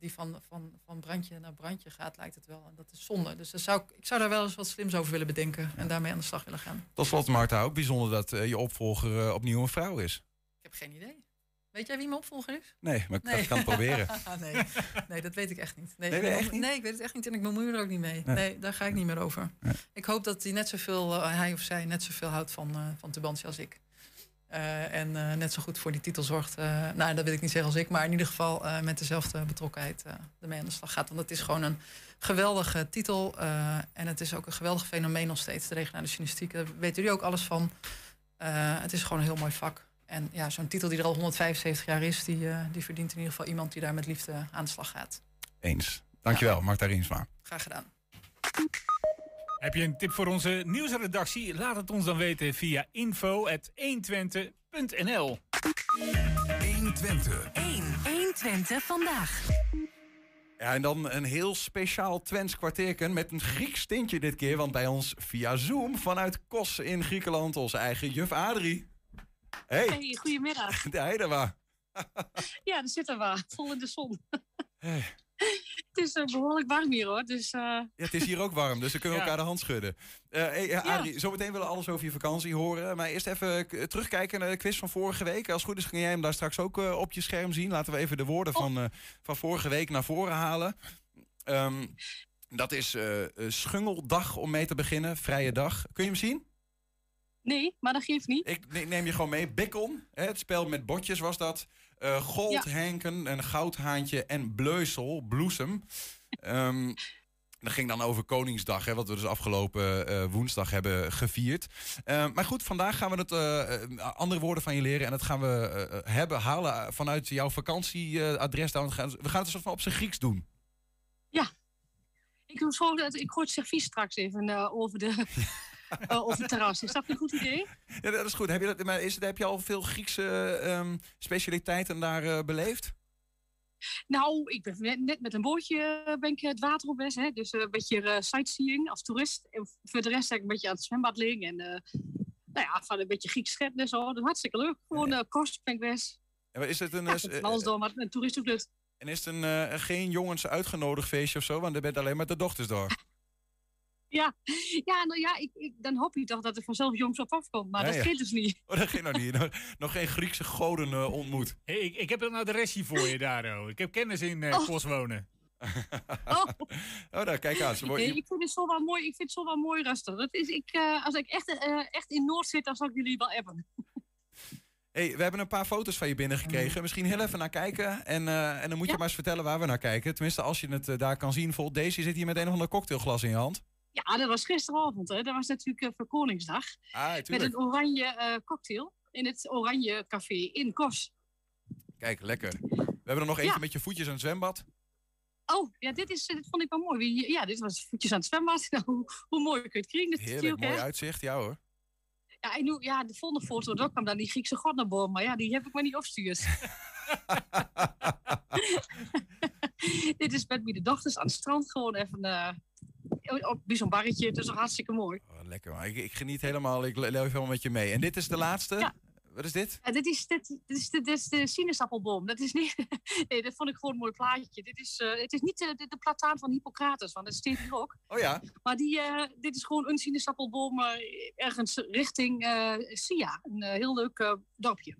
Die van, van, van brandje naar brandje gaat, lijkt het wel. En dat is zonde. Dus daar zou ik, zou daar wel eens wat slims over willen bedenken. En daarmee aan de slag willen gaan. Tot slot, Marta, ook bijzonder dat eh, je opvolger eh, opnieuw een vrouw is. Ik heb geen idee. Weet jij wie mijn opvolger is? Nee, maar ik kan het proberen. nee. nee, dat weet ik echt niet. Nee, Nee, echt niet? nee, ik weet het echt niet en ik bemoei me er ook niet mee. Nee. Daar ga ik niet meer over. Ik hoop dat hij net zoveel, eh, hij of zij net zoveel houdt van, van Tubantia als ik. Eh, en eh, net zo goed voor die titel zorgt. eh, nou, dat wil ik niet zeggen als ik, maar in ieder geval met dezelfde betrokkenheid ermee aan de slag gaat. Want het is gewoon een geweldige titel. en het is ook een geweldig fenomeen nog steeds, de regionale journalistiek. Daar weten jullie ook alles van. Het is gewoon een heel mooi vak. En ja, zo'n titel die er al 175 jaar is, die, die verdient in ieder geval iemand die daar met liefde aan de slag gaat. Eens. Dankjewel, Marta Riensma. Graag gedaan. Heb je een tip voor onze nieuwsredactie? Laat het ons dan weten via info.120.nl 120. 1. 120 vandaag. Ja, en dan een heel speciaal Twents kwartierken met een Grieks tintje dit keer. Want bij ons via Zoom vanuit Kos in Griekenland onze eigen juf Adrie. Hey, Hey, goedemiddag. de Heidewa. Ja, daar zitten we. Vol in de zon. Het is eh, behoorlijk warm hier hoor. Dus, eh, Ja, het is hier ook warm, dus we kunnen Ja. elkaar de hand schudden. Eh hey, zometeen willen we alles over je vakantie horen. Maar eerst even terugkijken naar de quiz van vorige week. Als het goed is, kun jij hem daar straks ook op je scherm zien. Laten we even de woorden van, eh, van vorige week naar voren halen. Ehm, dat is Schungeldag om mee te beginnen, vrije dag. Kun je hem zien? nee, maar dat geeft niet. Ik ne- neem je gewoon mee. Hè, het spel met botjes was dat. Eh Goldhenken, een goudhaantje en bleusel, bloesem. Ehm, dat ging dan over Koningsdag, hè, wat we dus afgelopen eh, woensdag hebben gevierd. Eh, maar goed, vandaag gaan we het eh, andere woorden van je leren. En dat gaan we hebben, halen vanuit jouw vakantieadres. we gaan we gaan het een soort van op zijn Grieks doen. Ik, doe ik gooi het servies straks even over, de, eh, over het terras. Is dat een goed idee? Ja, dat is goed. Heb je, dat, maar is, het- heb je al veel Griekse ehm, specialiteiten daar eh, beleefd? Nou, ik ben net, net met een bootje eh, ben ik het water op weg. Hè? Dus een beetje sightseeing als toerist. En voor de rest ben ik een beetje aan het zwembad liggen. En nou ja, van een beetje Grieks scheppen en zo. Dat is hartstikke leuk. Gewoon kost ben ik best. En Is het een, Ja, van alles door, maar een toeristenvlucht. En is het een, geen jongens uitgenodigd feestje of zo? Want er bent alleen maar de dochters door. Ja, ja, nou ja, ik, ik, dan hoop je toch dat er vanzelf jongens op afkomt. Maar Ja, dat ja. geeft dus niet. Oh, dat ging nog niet. Nog, nog geen Griekse goden eh, ontmoet. Hey, ik, ik heb een adresje voor je daar. oh. Ik heb kennis in eh Oh. Wonen. Oh, Oh, daar, kijk aan. Ze ik vind het zo wel mooi, ik vind het zo wel mooi rustig. Dat is, ik, eh, als ik echt, eh, echt in Noord zit, dan zou ik jullie wel appen. Hey, we hebben een paar foto's van je binnengekregen. Misschien heel even naar kijken. En, eh, en dan moet je maar eens vertellen waar we naar kijken. Tenminste, als je het daar kan zien. Bijvoorbeeld Daisy zit hier met een of ander cocktailglas in je hand. Ja, dat was gisteravond. Hè. Dat was natuurlijk uh, voor Koningsdag. Ah, met een oranje eh, cocktail in het Oranje Café in Kos. Kijk, lekker. We hebben er nog eentje met je voetjes aan het zwembad. Oh, ja, dit, is, dit vond ik wel mooi. Ja, dit was voetjes aan het zwembad. Nou, hoe, hoe mooi kun je het krijgen? Heerlijk, mooi uitzicht. Ja hoor. Ja, en nu, ja, de volgende foto, daar kwam dan die Griekse god naar boven. Maar ja, die heb ik maar niet opgestuurd. Dit is met de dochters aan het strand gewoon even eh, op bij zo'n barretje. Het is toch hartstikke mooi. Oh, lekker man. Ik, ik geniet helemaal. Ik le- leef helemaal met je mee. En dit is de laatste. Wat is dit? Ja, dit, is, dit, dit, is de, dit is de sinaasappelboom. Dat is niet. nee, dat vond ik gewoon een mooi plaatje. Dit is, eh, het is niet de, de, de plataan van Hippocrates, want dat staat hier ook. Oh ja. Maar die, eh, dit is gewoon een sinaasappelboom eh, ergens richting eh Sia. Een eh, heel leuk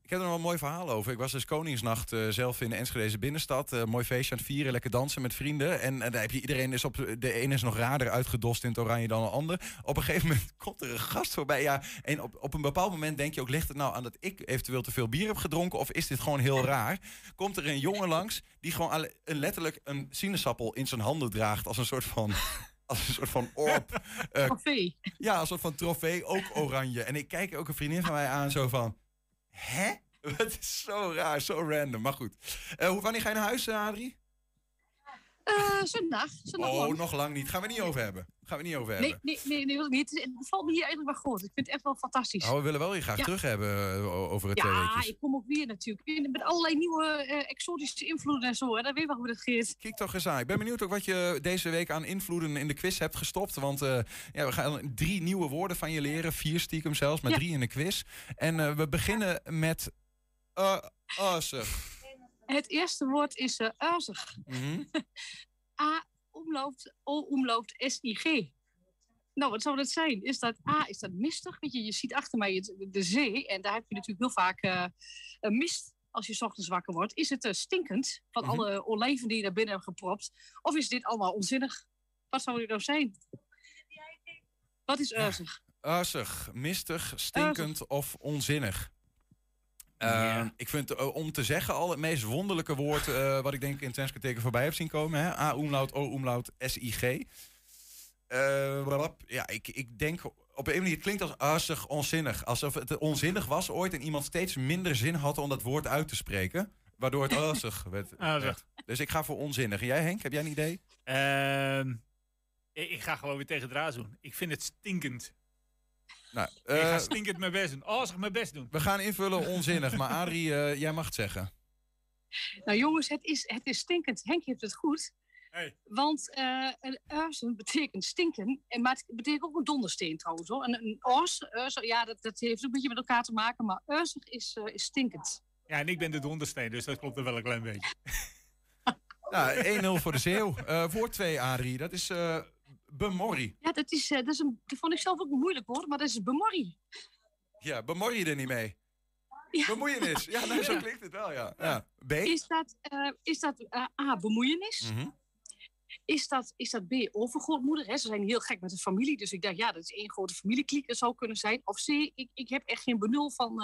Ik heb er nog wel een mooi verhaal over. Ik was dus Koningsnacht eh, zelf in de Enschedeze binnenstad. Eh, mooi feestje aan het vieren, lekker dansen met vrienden. En, daar heb je iedereen is op. De ene is nog raarder uitgedost in het oranje dan de ander. Op een gegeven moment komt er een gast voorbij. Ja, en op, op een bepaald moment denk je ook: ligt het nou aan dat ik eventueel te veel bier heb gedronken? Of is dit gewoon heel raar? Komt er een jongen langs die gewoon een, letterlijk een sinaasappel in zijn handen draagt als een soort van. Als een soort van orb. Eh, Trofee. ja, als een soort van trofee, ook oranje. En ik kijk ook een vriendin van mij aan, zo van... Hè? Het is zo raar, zo random. Maar goed. Eh, hoe- wanneer ga je naar huis, eh, Adrie? Eh zondag. zondag Oh, nog lang niet. Gaan we niet over hebben. Gaan we niet over Nee, hebben. nee, nee, nee, niet. Het valt me hier eigenlijk wel goed. Ik vind het echt wel fantastisch. Oh, we willen wel je graag Ja. terug hebben eh, over twee Ja, weekjes. ik kom ook weer natuurlijk. Met allerlei nieuwe eh, exotische invloeden en zo. Hè. Dat weet wel hoe dat gaat. Kijk toch eens aan. Ik ben benieuwd ook wat je deze week aan invloeden in de quiz hebt gestopt. Want eh, ja, we gaan drie nieuwe woorden van je leren. Vier stiekem zelfs, maar Ja. drie in de quiz. En eh, we beginnen met... Uh, Het eerste woord is eh uizig. Mhm. A, omloopt, O, omloopt, S-I-G. Nou, wat zou dat zijn? Is dat A, is dat mistig? Weet je, je ziet achter mij het, de zee. En daar heb je natuurlijk heel vaak eh, een mist als je 's ochtends wakker wordt. Is het eh, stinkend van Mhm. alle olijven die je daar binnen hebt gepropt? Of is dit allemaal onzinnig? Wat zou dit nou zijn? Wat is uizig? Uizig, mistig, stinkend of onzinnig. Uh, Ik vind uh, om te zeggen al het meest wonderlijke woord uh, wat ik denk in het Tenskenteken voorbij heb zien komen. Hè? A umlaut, O umlaut, S I G. Uh, ja, ik, ik denk op een manier het klinkt als uizig, onzinnig. Alsof het onzinnig was ooit en iemand steeds minder zin had om dat woord uit te spreken. Waardoor het uizig werd. werd. Dus ik ga voor onzinnig. En jij Henk, heb jij een idee? Ehm, ik, ik ga gewoon weer tegen draad doen. Ik vind het stinkend. Nou, ik ga eh, stinkend mijn best doen. Oh, zeg mijn best doen. We gaan invullen onzinnig. maar Adrie, eh, jij mag het zeggen. Nou jongens, het is, het is stinkend. Henk heeft het goed. Hey. Want uh, een uizen betekent stinken. En, maar het betekent ook een dondersteen trouwens. Hoor. En een ors, uizen, ja, dat, dat heeft een beetje met elkaar te maken. Maar uizig is, uh, is stinkend. Ja, en ik ben de dondersteen, dus dat klopt er wel een klein beetje. Nou, 1-0 voor de Zeeuw. Eh, voor 2, Adrie. Dat is eh bemorrie. Ja, dat, is, eh, dat, is een, dat vond ik zelf ook een moeilijk woord, maar dat is bemorrie. Ja, bemor je er niet mee? Bemoeienis. Ja, nou, zo klinkt het wel, ja. ja. B? Is dat, eh, is dat eh, A, bemoeienis? Mhm. Is dat, is dat B, overgrootmoeder? Hè? Ze zijn heel gek met de familie, dus ik dacht, ja, dat is één grote familiekliek. Dat zou kunnen zijn. Of C, ik, ik heb echt geen benul van,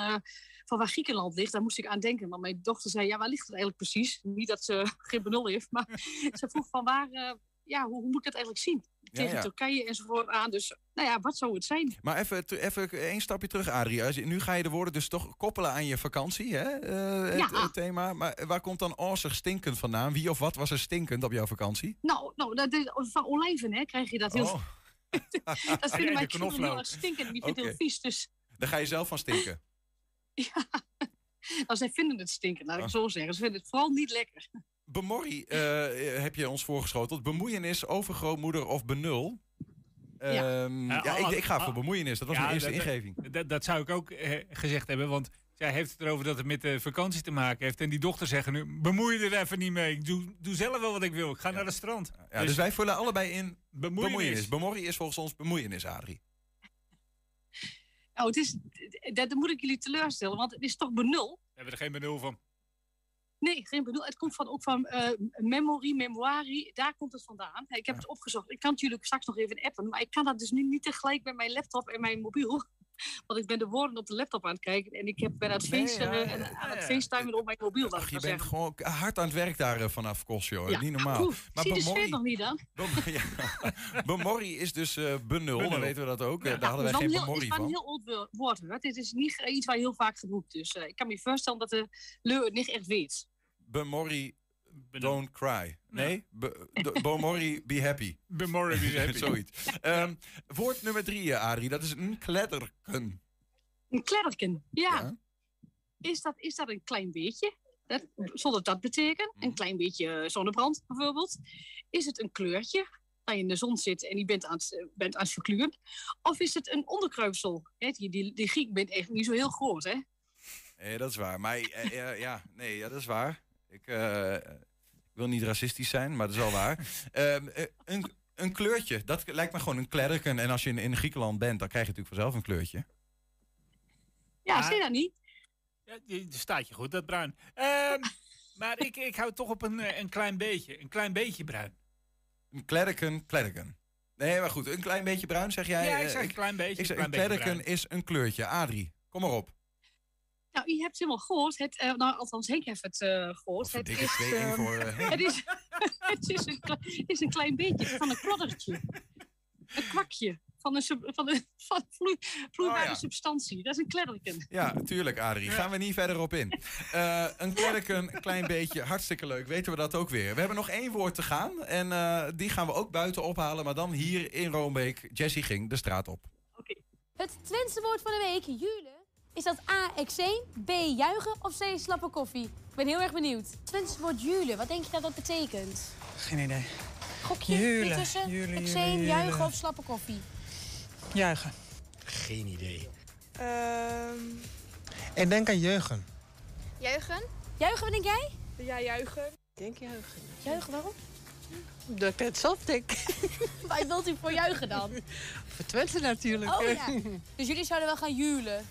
van waar Griekenland ligt. Daar moest ik aan denken. Want mijn dochter zei, ja, waar ligt het eigenlijk precies? Niet dat ze geen benul heeft, maar ze vroeg van waar, ja, hoe, hoe moet ik dat eigenlijk zien? Tegen ja. Turkije enzovoort aan. Dus, nou ja, wat zou het zijn? Maar even, even één stapje terug, Adrie. Nu ga je de woorden dus toch koppelen aan je vakantie, hè? eh, het, Ja. het thema. Maar waar komt dan orzig stinkend vandaan? Wie of wat was er stinkend op jouw vakantie? Nou, nou dat is, van olijven hè, krijg je dat heel... Oh. dat En de vinden mijn kinderen heel erg stinkend. Die vinden heel vies. Dus Daar ga je zelf van stinken. nou, zij vinden het stinkend, laat ik Oh. zo zeggen. Ze vinden het vooral niet lekker. Bemorrie eh, heb je ons voorgeschoteld. Bemoeienis, overgrootmoeder of benul? Ja. Ehm, Ja, ja, ik, ik ga voor bemoeienis. Dat was Ja, mijn eerste dat- ingeving. Dat, dat zou ik ook eh, gezegd hebben, want zij heeft het erover dat het met de vakantie te maken heeft. En die dochter zeggen nu, bemoei je er even niet mee. Ik doe, doe zelf wel wat ik wil. Ik ga naar het strand. Ja, dus wij vullen allebei in Bemoeienis. bemoeienis. Bemorrie is volgens ons bemoeienis, Adrie. Oh, het is, dat moet ik jullie teleurstellen, want het is toch benul? We hebben er geen benul van. Nee, geen benul. Het komt van, ook van eh memory, memoirie. Daar komt het vandaan. Ik heb het opgezocht. Ik kan het jullie straks nog even appen. Maar ik kan dat dus nu niet tegelijk met mijn laptop en mijn mobiel. Want ik ben de woorden op de laptop aan het kijken. En ik heb, ben aan het, Nee, face, ja, ja, en aan het facetimen op mijn mobiel. Ach, je maar bent zeggen. gewoon hard aan het werk daar eh, vanaf Kosjo. Ja, Niet normaal. oeh, zie je de sfeer nog niet dan? Bemorrie is dus eh benul, dan Benul. weten we dat ook. Ja, Daar hadden het wij is geen heel- bemorrie Het is een van. heel oud wo- woord. Dit is niet iets waar heel vaak gebruikt is. Dus eh, ik kan me voorstellen dat de leur het niet echt weet. Bemorrie, don't cry. Nee? Be, de- Bemorrie, be happy. Bemorrie, be happy. Zoiets. Ehm, woord nummer drie, eh, Adrie. Dat is een kledderken. Een klerken, ja. Is, dat, is dat een klein beetje? Dat, zonder dat betekent. Mhm. Een klein beetje zonnebrand bijvoorbeeld. Is het een kleurtje? Dat je in de zon zit en je bent aan het, eh, bent aan het verkleuren. Of is het een onderkruipsel? Hè, die, die, die Griek bent echt niet zo heel groot, hè? Eh, dat is waar. Maar eh, ja, nee, ja, dat is waar. Ik, eh, ik wil niet racistisch zijn, maar dat is wel waar. Ehm, eh, een, een kleurtje, dat lijkt me gewoon een klerken. En als je in, in Griekenland bent, dan krijg je natuurlijk vanzelf een kleurtje. Ja, zie je dat niet? Ja, die, die staat je goed, dat bruin. Ehm, maar ik, ik hou toch op een, eh, een klein beetje. Een klein beetje bruin. Een klerken, klerken. Nee, maar goed, een klein beetje bruin zeg jij. Ja, ik zeg een klein beetje, Ik zeg, een een klein beetje klerken is een kleurtje. Adrie, kom maar op. Nou, je hebt het helemaal gehoord. Het, eh, nou, althans, Henk heeft het eh gehoord. Het dikke is, 2-1 ehm, voor, eh, het is, het is, een, is een klein beetje van een kloddertje. Een kwakje van een, sub- van een van vloei, vloeibare Oh, ja. substantie. Dat is een kledderken. Ja, tuurlijk, Adrie. Gaan we niet verder op in. Eh, een klerken, een klein beetje. Hartstikke leuk. Weten we dat ook weer. We hebben nog één woord te gaan. En eh, die gaan we ook buiten ophalen. Maar dan hier in Roombeek. Jessie ging de straat op. Het Twentse woord van de week, jule. Is dat A, exeen, B, juichen of C, slappe koffie? Ik ben heel erg benieuwd. Het Twentse woord jule, wat denk je dat dat betekent? Geen idee. Gokje Jule, ertussen? jule, exeen, jule, juichen of slappe koffie? Juichen. Geen idee. Ik denk aan jeugen. Juichen? Juichen, wat denk jij? Ja, juichen. Denk juichen. Juichen, waarom? Dat ik het zelf denk. Waar wilt u voor juichen dan? Voor Twente natuurlijk. Oh ja. Dus jullie zouden wel gaan julen?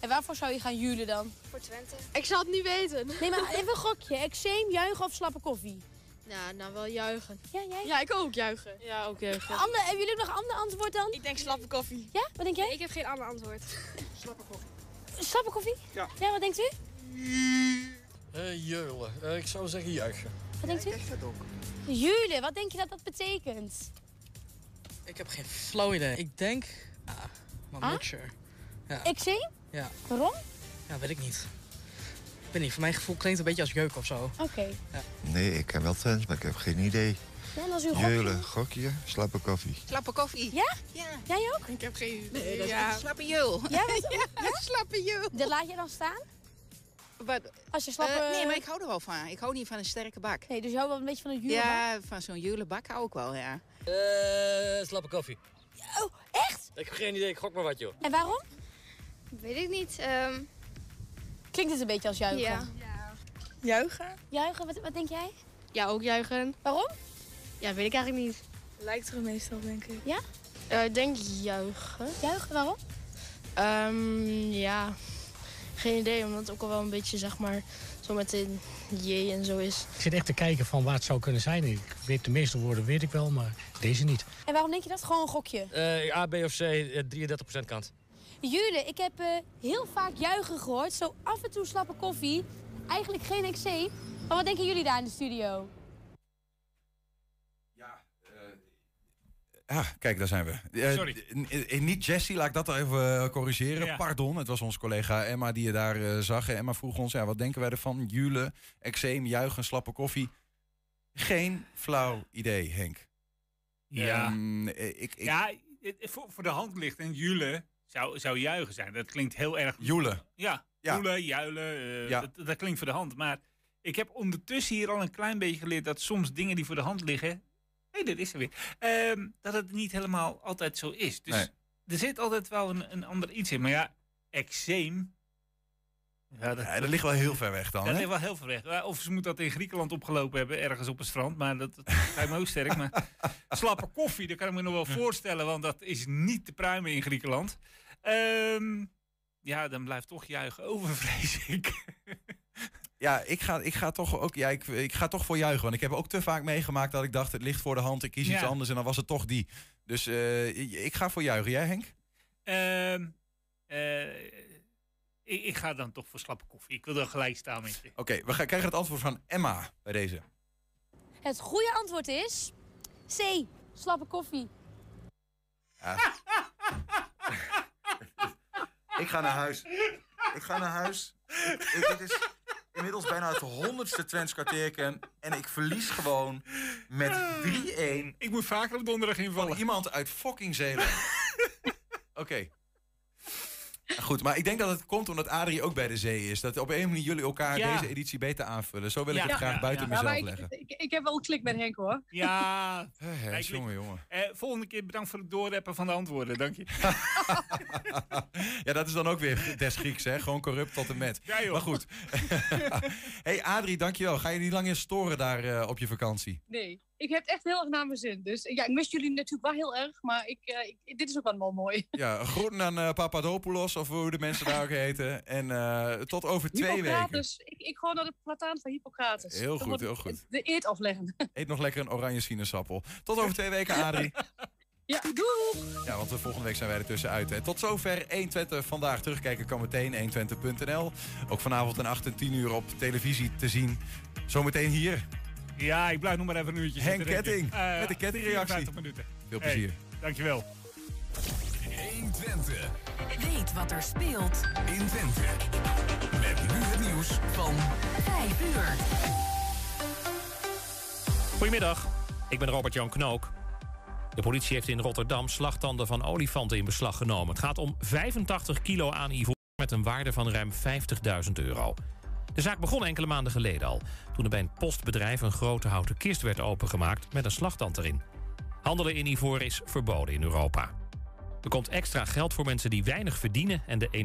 En waarvoor zou je gaan julen dan? Voor Twente. Ik zal het niet weten. Nee, maar even een gokje. Exeem, juichen of slappe koffie? Nou, nou wel juichen. Ja, jij? Ja, ik ook juichen. Ja, ook juichen. Ander, hebben jullie nog een ander antwoord dan? Ik denk slappe koffie. Ja? Wat denk jij? ik heb geen ander antwoord. slappe koffie. Slappe koffie? Ja. Ja, wat denkt u? Eh jeulen. Eh, ik zou zeggen juichen. Wat denkt u? Julen, wat denk je dat dat betekent? Ik heb geen flauw idee. Ik denk... Ah, maar Ah? sure. Ja. Exeem? Ja. Waarom? ja, weet ik niet. Ik weet niet, voor mijn gevoel klinkt het een beetje als jeuk of zo. Oké. Nee, ik ken wel Twents, maar ik heb geen idee. Ja, en als u een gokje... Jeulen, gokje, slappe koffie. Slappe koffie. Ja? Ja. Jij ook? Ik heb geen Nee, dat is ja. Slappe jul. Ja, wat- ja, slappe jul. Dat laat je dan staan? Wat? Als je slappe... Eh, nee, maar ik hou er wel van. Ik hou niet van een sterke bak. Nee, dus je houdt wel een beetje van een julen Ja, van zo'n jule bak hou ik wel, ja. Eh slappe koffie. Oh, echt? Ik heb geen idee, ik gok maar wat joh. En waarom? Weet ik niet. ehm, Klinkt het een beetje als juichen? Ja. Juichen? Juichen, wat, wat denk jij? Ja, ook juichen. Waarom? Ja, weet ik eigenlijk niet. Lijkt er meestal, denk ik. Ja? Eh, ik denk juichen. Juichen, waarom? Ehm, ja, geen idee, omdat het ook al wel een beetje, zeg maar, zo met de J en zo is. Ik zit echt te kijken van waar het zou kunnen zijn. Ik weet de meeste woorden weet ik wel, maar deze niet. En waarom denk je dat? Gewoon een gokje. Eh, A, B of C, eh, 33% kans. Jule, ik heb eh, heel vaak juichen gehoord. Zo af en toe slappe koffie. Eigenlijk geen XC. Maar wat denken jullie daar in de studio? Ah, kijk, daar zijn we. Eh, Sorry. n- eh, niet Jessie, laat ik dat even eh, corrigeren. Ja. Pardon, het was onze collega Emma die je daar eh, zag. En Emma vroeg ons, ja, wat denken wij ervan? Jule, eczeem, juichen, slappe koffie. Geen flauw idee, Henk. Ja. Ehm, eh, ik, ik, Ja, voor, voor de hand ligt en Jule zou, zou juichen zijn. Dat klinkt heel erg... Joelen. Ja, Ja. joelen, juilen, eh, Ja. dat, dat klinkt voor de hand. Maar ik heb ondertussen hier al een klein beetje geleerd dat soms dingen die voor de hand liggen... Hé, dat is er weer. Ehm, dat het niet helemaal altijd zo is. Dus Nee. er zit altijd wel een, een ander iets in. Maar ja, eczeem... Ja, dat, Ja, dat ligt wel heel ver weg dan, Dat hè? ligt wel heel ver weg. Of ze moet dat in Griekenland opgelopen hebben, ergens op het strand. Maar dat, dat lijkt me ook sterk. Maar slappe koffie, dat kan ik me nog wel voorstellen. Want dat is niet te pruimen in Griekenland. Ehm, ja, dan blijft toch juichen over, vrees ik. Ja, ik ga, ik ga toch ook ja, ik, ik ga toch voor juichen. Want ik heb ook te vaak meegemaakt dat ik dacht, het ligt voor de hand, ik kies iets anders en dan was het toch die. Dus eh, ik, ga voor juichen. Jij, Henk? Ehm, eh, ik, ik ga dan toch voor slappe koffie. Ik wil er gelijk staan met je. Oké, we gaan, krijgen het antwoord van Emma bij deze. Het goede antwoord is... C. Slappe koffie. Ik ga naar huis. Ik ga naar huis. Ik, ik- dit is inmiddels bijna het honderdste Twents kwartierken. En ik verlies gewoon met 3-1. Ik moet vaker op donderdag invallen. Van iemand uit fucking Zeeland. Oké. Goed, maar ik denk dat het komt omdat Adrie ook bij de zee is. Dat op een manier jullie elkaar Ja. deze editie beter aanvullen. Zo wil ik Ja. het graag Ja, buiten ja. Ja, mezelf maar ik, leggen. ik, ik heb wel een klik met Henk hoor. Ja. Kijk, jongen, jongen. Eh, volgende keer bedankt voor het doorreppen van de antwoorden. Dank je. Ja, dat is dan ook weer des Grieks, hè? Gewoon corrupt tot en met. Ja, joh. Maar goed. hey Adrie, dankjewel. Ga je niet lang eens storen daar eh, op je vakantie? Nee, ik heb het echt heel erg naar mijn zin. Dus ja, ik mis jullie natuurlijk wel heel erg. Maar ik, eh, ik- dit is ook wel mooi. Ja, groeten aan eh, Papadopoulos, of hoe de mensen daar ook heten. En eh, tot over twee weken. Ik, ik ga naar de plataan van Hippocrates. Heel goed, heel goed. De eet afleggen. Eet nog lekker een oranje sinaasappel. Tot over twee weken, Adrie. Ja, doei! Ja, want de volgende week zijn wij er tussenuit. En tot zover 120 vandaag. Terugkijken kan meteen 120.nl. Ook vanavond en 8 en 10 uur op televisie te zien. Zometeen hier. Ja, ik blijf nog maar even een uurtje Henk. Ketting, Eh, met de kettingreactie. 54 minuten. Veel Hey, plezier. dankjewel. 120. Weet wat er speelt in Twente. Met nu het nieuws van 5 uur. Goedemiddag, ik ben Robert-Jan Knook. De politie heeft in Rotterdam slagtanden van olifanten in beslag genomen. Het gaat om 85 kilo aan ivoor met een waarde van ruim 50.000 euro. De zaak begon enkele maanden geleden al... toen er bij een postbedrijf een grote houten kist werd opengemaakt... met een slagtand erin. Handelen in ivoor is verboden in Europa. Er komt extra geld voor mensen die weinig verdienen... en de